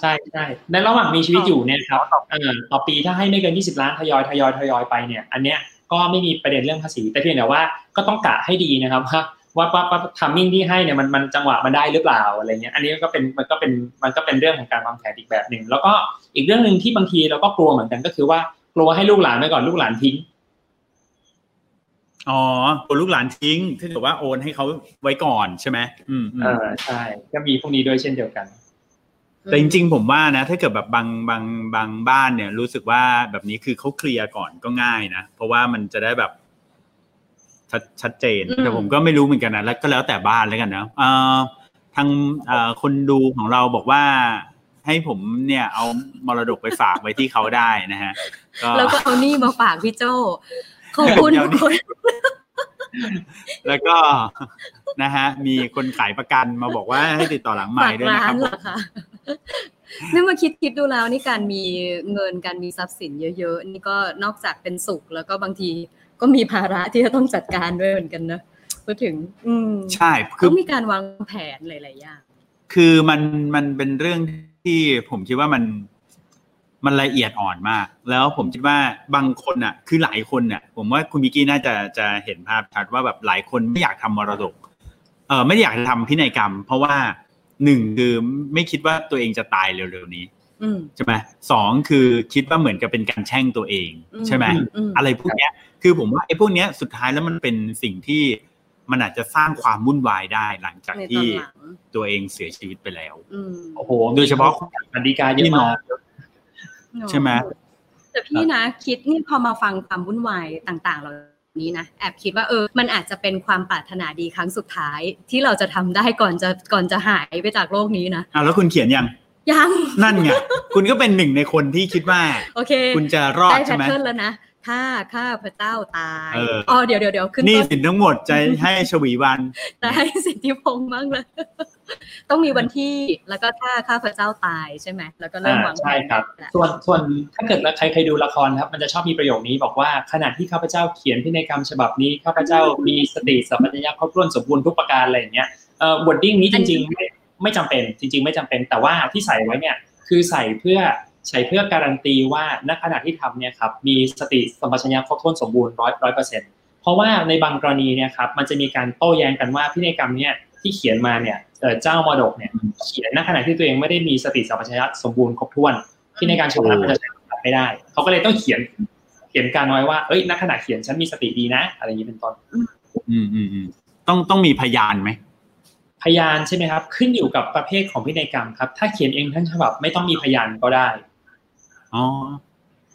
ใช่ใช่ในระหว่างมีชีวิตอยู่เนี่ยครับเอ่อต่อปีถ้าให้ไม่เกิน20ล้านทยอยทยอยทยอยไปเนี่ย อันเนี้ยก็ไม่มีประเด็นเรื่องภาษี แต่เพียงแต่ว่าก็ต้องกะให้ดีนะครับว่า ว่าว่าว่าทามมิ่งที่ให้เนี่ยมันมันจังหวะมันได้หรือเปล่าอะไรเงี้ย อันนี้ก็เป็นมันก็เป็นมันก็เป็นเรื่องของการวางแผนอีกแบบหนึ่งแล้วก็อีกเรื่องหนึ่งที่บางทีเราก็กลัวเหมือนกันก็คือว่ากลัวให้ลูกหลานไปก่อนลูกหลานทิ้งอ๋อคนลูกหลานทิ้งถ้าเกิดว่าโอนให้เขาไว้ก่อนใช่ไหมอืมอืมเออใช่ก็มีพวกนี้ด้วยเช่นเดียวกัน แต่จริง ๆ ผมว่านะ ถ้าเกิดแบบบางบางบางบ้านเนี่ย รู้สึกว่าแบบนี้คือเขาเคลียร์ก่อนก็ง่ายนะเพราะว่ามันจะได้แบบ ชัดชัดเจนอืมแต่ผมก็ไม่รู้เหมือนกันนะแล้วก็แล้วแต่บ้านแล้วกันนะเอ่อทางเอ่อคนดูของเราบอกว่า ให้ผมเนี่ยเอามรดกไปฝากไว้ที่เขาได้นะฮะก็แล้วก็เอานี่มาฝากพี่โจขอบคุณเดี๋ยวทุกนี้คนแล้วก็นะฮะ มีคนขายประกันมาบอกว่าให้ติดต่อหลังใหม่ฝากด้วยนะร้าครับนเหรอคะนี่มาคิดคิดดูแล้วนี่การมีเงินการมีทรัพย์สินเยอะ ๆ นี่ก็นอกจากเป็นสุขแล้วก็บางที ก็มีภาระที่จะต้องจัดการด้วยเหมือนกันนะพูดถึง อืมใช่คือต้องมีการวางแผนหลายๆอย่างคือมันมันเป็นเรื่องที่ผมคิดว่ามันมันละเอียดอ่อนมาก แล้วผมคิดว่าบางคนอะ คือหลายคนอะ ผมว่าคุณมิกกี้น่าจะจะเห็นภาพชัดว่าแบบหลายคนไม่อยากทำมรดก เออไม่ได้อยากทำพินัยกรรม เพราะว่าหนึ่งคือไม่คิดว่าตัวเองจะตายเร็วๆนี้อืมใช่ไหมสองคือคิดว่าเหมือนกับเป็นการแช่งตัวเอง ใช่ไหมอืมอะไรพวกเนี้ย คือผมว่าไอ้พวกเนี้ยสุดท้ายแล้วมันเป็นสิ่งที่มันอาจจะสร้างความวุ่นวายได้หลังจากในตอที่นหลังตัวเองเสียชีวิตไปแล้วอืมโอ้โห โดยเฉพาะอันดีกาเยอะพี่น้อมางกใช่ไหมแต่พี่นะคิดนี่พอมาฟังความวุ่นวายต่าง ๆเหล่านี้นะแอบคิดว่าเออ มันอาจจะเป็นความปรารถนาดีครั้งสุดท้ายที่เราจะทำได้ก่อนจะก่อนจะหายไปจากโลกนี้นะอะแล้วคุณเขียนยังยังนั่นไงคุณก็เป็นหนึ่งในคนที่คิดว่า โอเค คุณจะรอดได้แพใช่ทไหมเทิร์นแล้วนะ ถ้าข้าพระเจ้าตายเอออ๋อเดี๋ยวเดี๋ยวเดี๋ยวขึ้นหนี่ต้นสินทั้งหมดจะให้ชวีวันจะให้สิทธิพงษ์บ้างเลยต้องมีวันที่แล้วก็ถ้าข้าพระเจ้าตายใช่ไหมแล้วก็เริ่มวางแผนใช่ครับ ส่วนส่วนถ้าเกิดใครเคยดูละครครับ มันจะชอบมีประโยคนี้บอกว่าขณะที่ข้าพเจ้าเขียนพินัยกรรมฉบับนี้ข้าพเจ้ามีสติสัมปชัญญะครบถ้วนสมบูรณ์ทุกประการอะไรอย่างเงี้ยเอ่อ wording นี้จริง ๆ ไม่ไม่จำเป็นจริง ๆ ไม่จำเป็นแต่ว่าที่ใส่ไว้เนี่ยคือใส่เพื่อ ใส่เพื่อการันตีว่าณขณะที่ทำเนี่ยครับมีสติสัมปชัญญะครบถ้วนสมบูรณ์ร้อยร้อยเปอร์เซ็นต์เพราะว่าในบางกรณีเนี่ยครับมันจะมีการโต้แย้งกันว่าพินัยกรรมเนี่ยที่เขียนมาเนี่ยเอ่อเจ้ามรดกเนี่ยเขียนณขณะที่ตัวเองไม่ได้มีสติสัมปชัญญะสมบูรณ์ครบถ้วนที่ในการฉบับนั้นมันจะใช้ไม่ได้ เขาก็เลยต้องเขียนเขียนการไว้ว่าเอ้ยณขณะเขียนฉันมีสติดีนะ อะไรอย่างนี้เป็นต้นอืมอืมอืมต้องต้องมีพยานไหมพยานใช่ไหมครับ ขึ้นอยู่กับประเภทของพินัยกรรมครับ ถ้าเขียนเองทั้งฉบับไม่ต้องมีพยานก็ได้ อ๋อ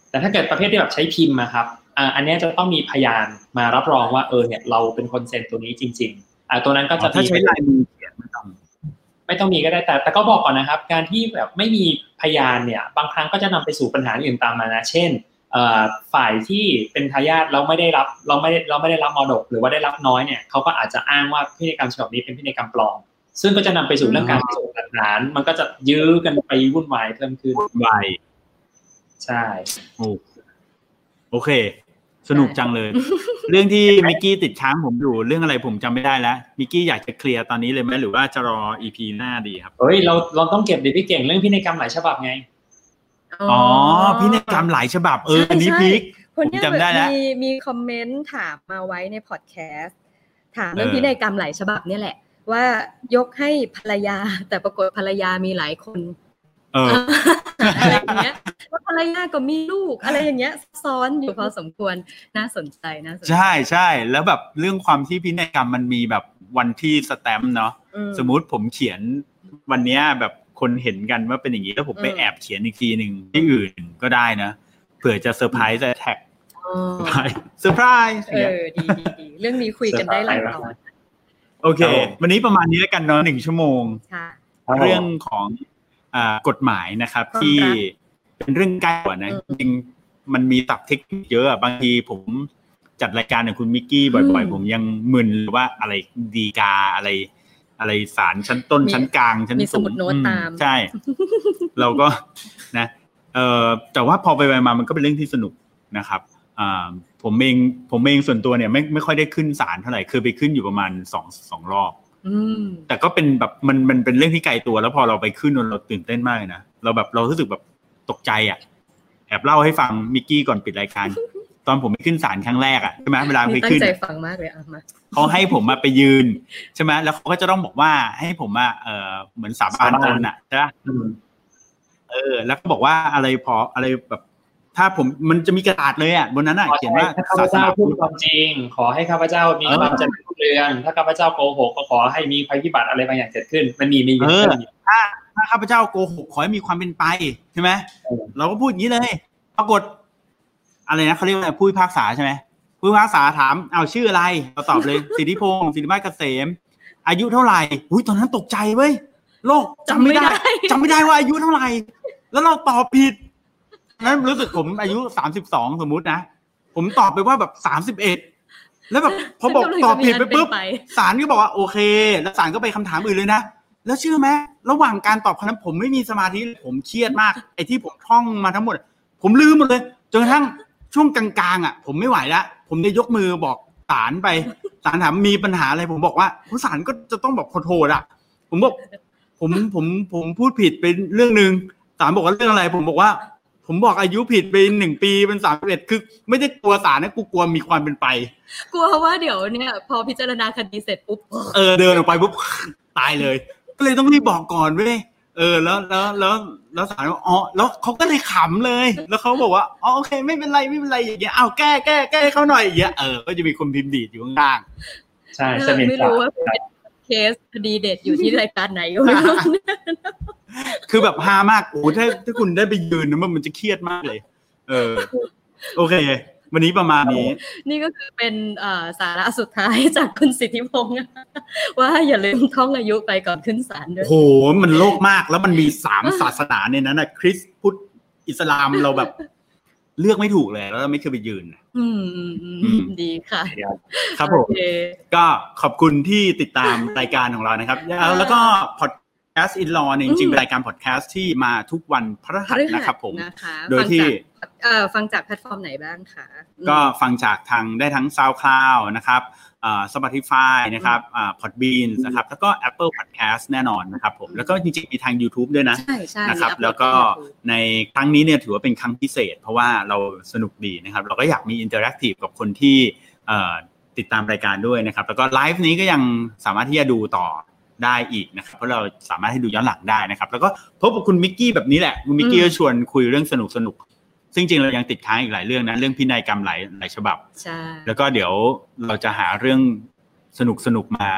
แต่ถ้าเกิดประเภทที่แบบใช้พิมพ์นะครับอ่าอันเนี้ยจะต้องมีพยานมารับรองว่าเออเนี่ยเราเป็นคนเซ็นตัวนี้จริง ๆ อ่าตัวนั้นก็จะถ้ามีใช้ลายมือเขียนไม่ต้องไม่ต้องมีก็ได้แต่ แต่ก็บอกก่อนนะครับ การที่แบบไม่มีพยานเนี่ย บางครั้งก็จะนำไปสู่ปัญหาอื่นตามมานะเช่นเอ่อฝ่ายที่เป็นทายาทเราไม่ได้รับเราไม่ได้เราไม่ได้รับมรดก หรือว่าได้รับน้อยเนี่ยเขาก็อาจจะอ้างว่าพินัยกรรมฉบับนี้เป็นพินัยกรรมปลอมซึ่งก็จะนำไปสู่เรื่องการพิสูจน์หลักฐานมันก็จะยื้อกันไปวุ่นวายเพิ่มขึ้นวาย ใช่โอ้โอเค สนุกจังเลย เรื่องที่มิกกี้ติดค้างผมอยู่เรื่องอะไรผมจำไม่ได้แล้วมิกกี้อยากจะเคลียร์ตอนนี้เลยไหมหรือว่าจะรออีพีหน้าดีครับเฮ้ยเราเราต้องเก็บเดี๋ยวพี่เก่งเรื่องพินัยกรรมหลายฉบับไงอ๋อพินัยกรรมหลายฉบับเอออันนี้ใช่พีคคนเนี้ยผมจำได้แล้วมีมีคอมเมนต์ถามมาไว้ในพอดแคสต์ถามเรื่องเออพินัยกรรมหลายฉบับเนี่ยแหละ ว่ายกให้ภรรยาแต่ปรากฏภรรยามีหลายคน เออ อะไรอย่างเงี้ยว่าภรรยาก็มีลูกอะไรอย่างเงี้ยซับซ้อนอยู่พอสมควรน่าสนใจน่าสนใจใช่ใช่แล้วแบบเรื่องความที่พินัยกรรมมันมีแบบวันที่สแตมป์เนาะอืสมมุติผมเขียนวันเนี้ยแบบคนเห็นกันว่าเป็นอย่างนี้แล้วผมไปอืมแอบเขียนอีกทีหนึ่งที่อื่นก็ได้นะเผื่อจะเซอร์ไพรส์จะแท็กอ๋อเซอร์ไพรส์เออดีดีดีเรื่องนี้คุยกันได้หลายตอนโอเคครับผมวันนี้ประมาณนี้แล้วกันเนาะหนึ่งชั่วโมงค่ะเรื่องของอ่า กฎหมายนะครับความที่รักเป็นเรื่องใกล้กว่านะอืมจริงๆมันมีศัพท์เทคนิคเยอะอะบางทีผมจัดรายการกับคุณมิกกี้บ่อยอืมๆผมยังมึนเลยว่าอะไรดีกาอะไร อะไรสารชั้นต้นมีชั้นกลาง ชั้นมีสสูมุงดโน้ตอืมตามใช่ เราก็นะเอ่อแต่ว่าพอไปไปมามันก็เป็นเรื่องที่สนุกนะครับอ่าผมเองผมเองส่วนตัวเนี่ยไม่ไม่ค่อยได้ขึ้นศาลเท่าไหร่เคยไปขึ้นอยู่ประมาณสองสองรอบอืม แต่ก็เป็นแบบมันมันเป็นเรื่องที่ไกลตัว แล้วพอเราไปขึ้นเราตื่นเต้นมากเลยนะเราแบบเรารู้สึกแบบตกใจอะ แอบเล่าให้ฟังมิกกี้ก่อนปิดรายการตอนผมไปขึ้นศาลครั้งแรกอะใช่ไหมเวลาไปนี่ตั้ขึ้งนใจอะฟังมากเลยอะมาเขาให้ผมมาไปยืนใช่ไหมแล้วเขาก็จะต้องบอกว่าให้ผมมาเออเหมือนสาบานตนอะใช่ปะอืมเออ แล้วก็บอกว่าอะไรพออะไรแบบ ถ้าผมมันจะมีกระดาษเลยอะบนนั้นอะขอเขียนให้ว่าข้าพศาสเจ้านาพูพุดทธความจริง ขอให้ข้าพเจ้ามีเออความเจริญ รุ่งเรืองถ้าข้าพเจ้าโกหกก็ขอให้มีภัยพิบัติอะไรบางอย่างเกิดขึ้น มันมีมีอยู่เออมันมีถ้าถ้าข้าพเจ้าโกหกขอให้มีความเป็นไปใช่ไหมเออเราก็พูดอย่างนี้เลย ปรากฏ อะไรนะเขาเรียกว่าอะไรผู้พิพากษาใช่ไหมผู้พิพากษาถามเอาชื่ออะไรเราตอบเลยสิทธิพงศ์สิทธิมาศเกษม อายุเท่าไหร่อุ้ยตอนนั้นตกใจเว้ยโลกจำไม่ได้จำไม่ได้ว่าอายุเท่าไหร่ แล้วเราตอบผิดนั้นรู้สึกผมอายุสามสิบสองสมมุตินะผมตอบไปว่าแบบสามสิบเอ็ด แล้วแบบพอบอกฉันกำลังตอบผิดไปจะมีอันเป็นปุ๊บไปศาลก็บอกว่าโอเค แล้วศาลก็ไปคำถามอื่นเลยนะแล้วเชื่อไหมระหว่างการตอบคำนั้นผมไม่มีสมาธิผมเครียดมาก ไอ้ที่ผมท่องมาทั้งหมด ผมลืมหมดเลยจนกระทั่งช่วงกลางๆอะ ผมไม่ไหวละผมได้ยกมือบอกศาลไปศาลถามมีปัญหาอะไรผมบอกว่าผู้ศาลก็จะต้องบอกขอโทษอะ ผมบอกผมผมผมพูดผิดไปเรื่องหนึ่งศาลบอกว่าเรื่องอะไร ผมบอกว่า ผมบอกอายุผิดไปหนึ่งปีเป็นสามเอ็ดคือ ไม่ได้กลัวศาลนะกูกลัวมีความเป็นไป กลัวว่าเดี๋ยวเนี่ย พอพิจารณาคดีเสร็จปุ๊บเออเดินออกไปปุ๊บตายเลย ก็เลยต้องรีบบอกก่อนเว้ยเออแล้วแล้วแล้วแล้วสารว่าอ๋อแล้วเขาก็เลยขำเลย แล้วเขาบอกว่าอ๋อโอเค ไม่เป็นไรไม่เป็นไรอย่างเงี้ยเอาแก้แก้แก้ให้เขาหน่อยอย่างเงี้ยเออก็จะมีคนพิมพ์ดีดอยู่ข้างล่างใช่จะเป็นไม่รู้ว่าเป็นเคสคดีเด็ดอยู่ที่รายการไหนก็ไม่รู้ คือแบบฮามากโอ้โหถ้าถ้าคุณได้ไปยืนนะมันมันจะเครียดมากเลย เออ โอเค วันนี้ประมาณนี้ นี่ก็คือเป็นเอ่อสาระสุดท้ายจากคุณสิทธิพงศ์นะคะว่าอย่าลืมท่องอายุไปก่อนขึ้นศาลด้วยโอ้ยโหมันโลภมากแล้วมันมีสามศาสนาในนั้นนะคริสต์พุทธอิสลามเราแบบเลือกไม่ถูกเลยแล้วเราไม่เคยไปยืน อืมอืมอืมอืมดีค่ะ ครับผมโอเคก็ขอบคุณที่ติดตามรายการของเรานะครับ แล้วแล้วก็ Podcast In Law เนี่ยจริงๆเป็นรายการพอดแคสต์ที่มาทุกวันพฤหัสนะครับผมนะคะโดยที่ฟังจากเอ่อฟังจากแพลตฟอร์มไหนบ้างคะ ก็ฟังจากทางได้ทั้ง SoundCloud นะครับอ่า Spotify นะครับอ่า Podbean นะครับ แล้วก็ Apple Podcast แน่นอนนะครับผม แล้วก็จริงๆ มีทาง YouTube ด้วยนะใช่ใช่นะครับมีอัปโหแล้วก็ที่ YouTube ในครั้งนี้เนี่ยถือว่าเป็นครั้งพิเศษ เพราะว่าเราสนุกดีนะครับ เราก็อยากมี interactive กับคนที่เอ่อติดตามรายการด้วยนะครับ แล้วก็ไลฟ์นี้ก็ยังสามารถที่จะดูต่อ ได้อีกนะครับเพราะเราสามารถให้ดูย้อนหลังได้นะครับ แล้วก็พบกับคุณมิกกี้แบบนี้แหละคุณมิกกี้ก็ชวนคุยเรื่องสนุกสนุกๆซึ่งจริงเรายังติดค้างอีกหลายเรื่องนะเรื่องพินัยกรรมหลายหลายฉบับใช่แล้วก็เดี๋ยวเราจะหาเรื่องสนุกสนุกๆมา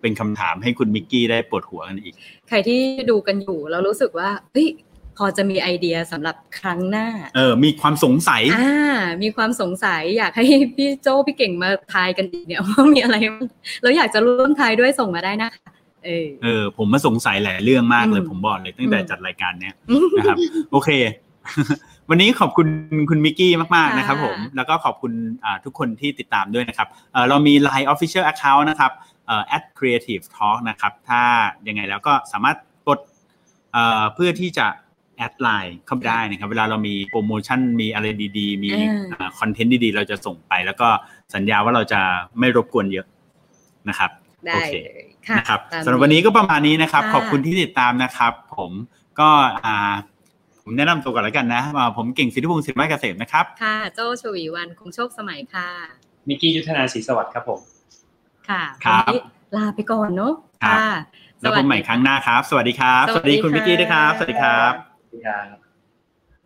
เป็นคำถามให้คุณมิกกี้ได้ปวดหัวกันอีก ใครที่ดูกันอยู่เรารู้สึกว่าเฮ้ยพอจะมีไอเดียสำหรับครั้งหน้า เออ มีความสงสัย อ่า มีความสงสัยอยากให้พี่โจพี่เก่งมาทายกันอีกเนี่ยว่ามีอะไรบ้างแล้วอยากจะร่วมทายด้วยส่งมาได้นะคะ เออเออ ผมมาสงสัยหลายเรื่องมากเลยอืมผมบอกเลยตั้งแต่อืมจัดรายการเนี้ยนะครับ โอเค วันนี้ขอบคุณคุณมิกกี้มาก ๆ นะครับผม แล้วก็ขอบคุณอ่าทุกคนที่ติดตามด้วยนะครับเอ่อเรามี Line Official Account นะครับเอ่อ at creative talk นะครับ ถ้ายังไงแล้วก็สามารถกดเอ่อเพื่อที่จะแอดไลน์เข้าไปได้นะครับ เวลาเรามีโปรโมชั่นมีอะไรดีๆ มีอ่าคอนเทนต์ดีๆ เราจะส่งไป แล้วก็สัญญาว่าเราจะไม่รบกวนเยอะนะครับได้โอเคเลยค่ะ นะครับตามสำหรับวันนี้ก็ประมาณนี้นะครับค่ะขอบคุณที่ติดตามนะครับ ผมก็อ่าผมแนะนำตัวก่อนแล้วกันนะอ่าผมเก่งสิทธิพงศ์สิทธิมาศเกษมนะครับ ค่ะ โจชวีวันคงโชคสมัยค่ะ มิกกี้ยุทธนาศรีสวัสดิ์ครับผม ค่ะครับวันนี้ลาไปก่อนเนาะครับค่ะแล้วพบใหม่ครั้งหน้าครับ สวัสดีครับสสวัวัสสดีดีคุณค่ะมิกกี้ด้วยครับ สวัสดีครับสวัสดีครับ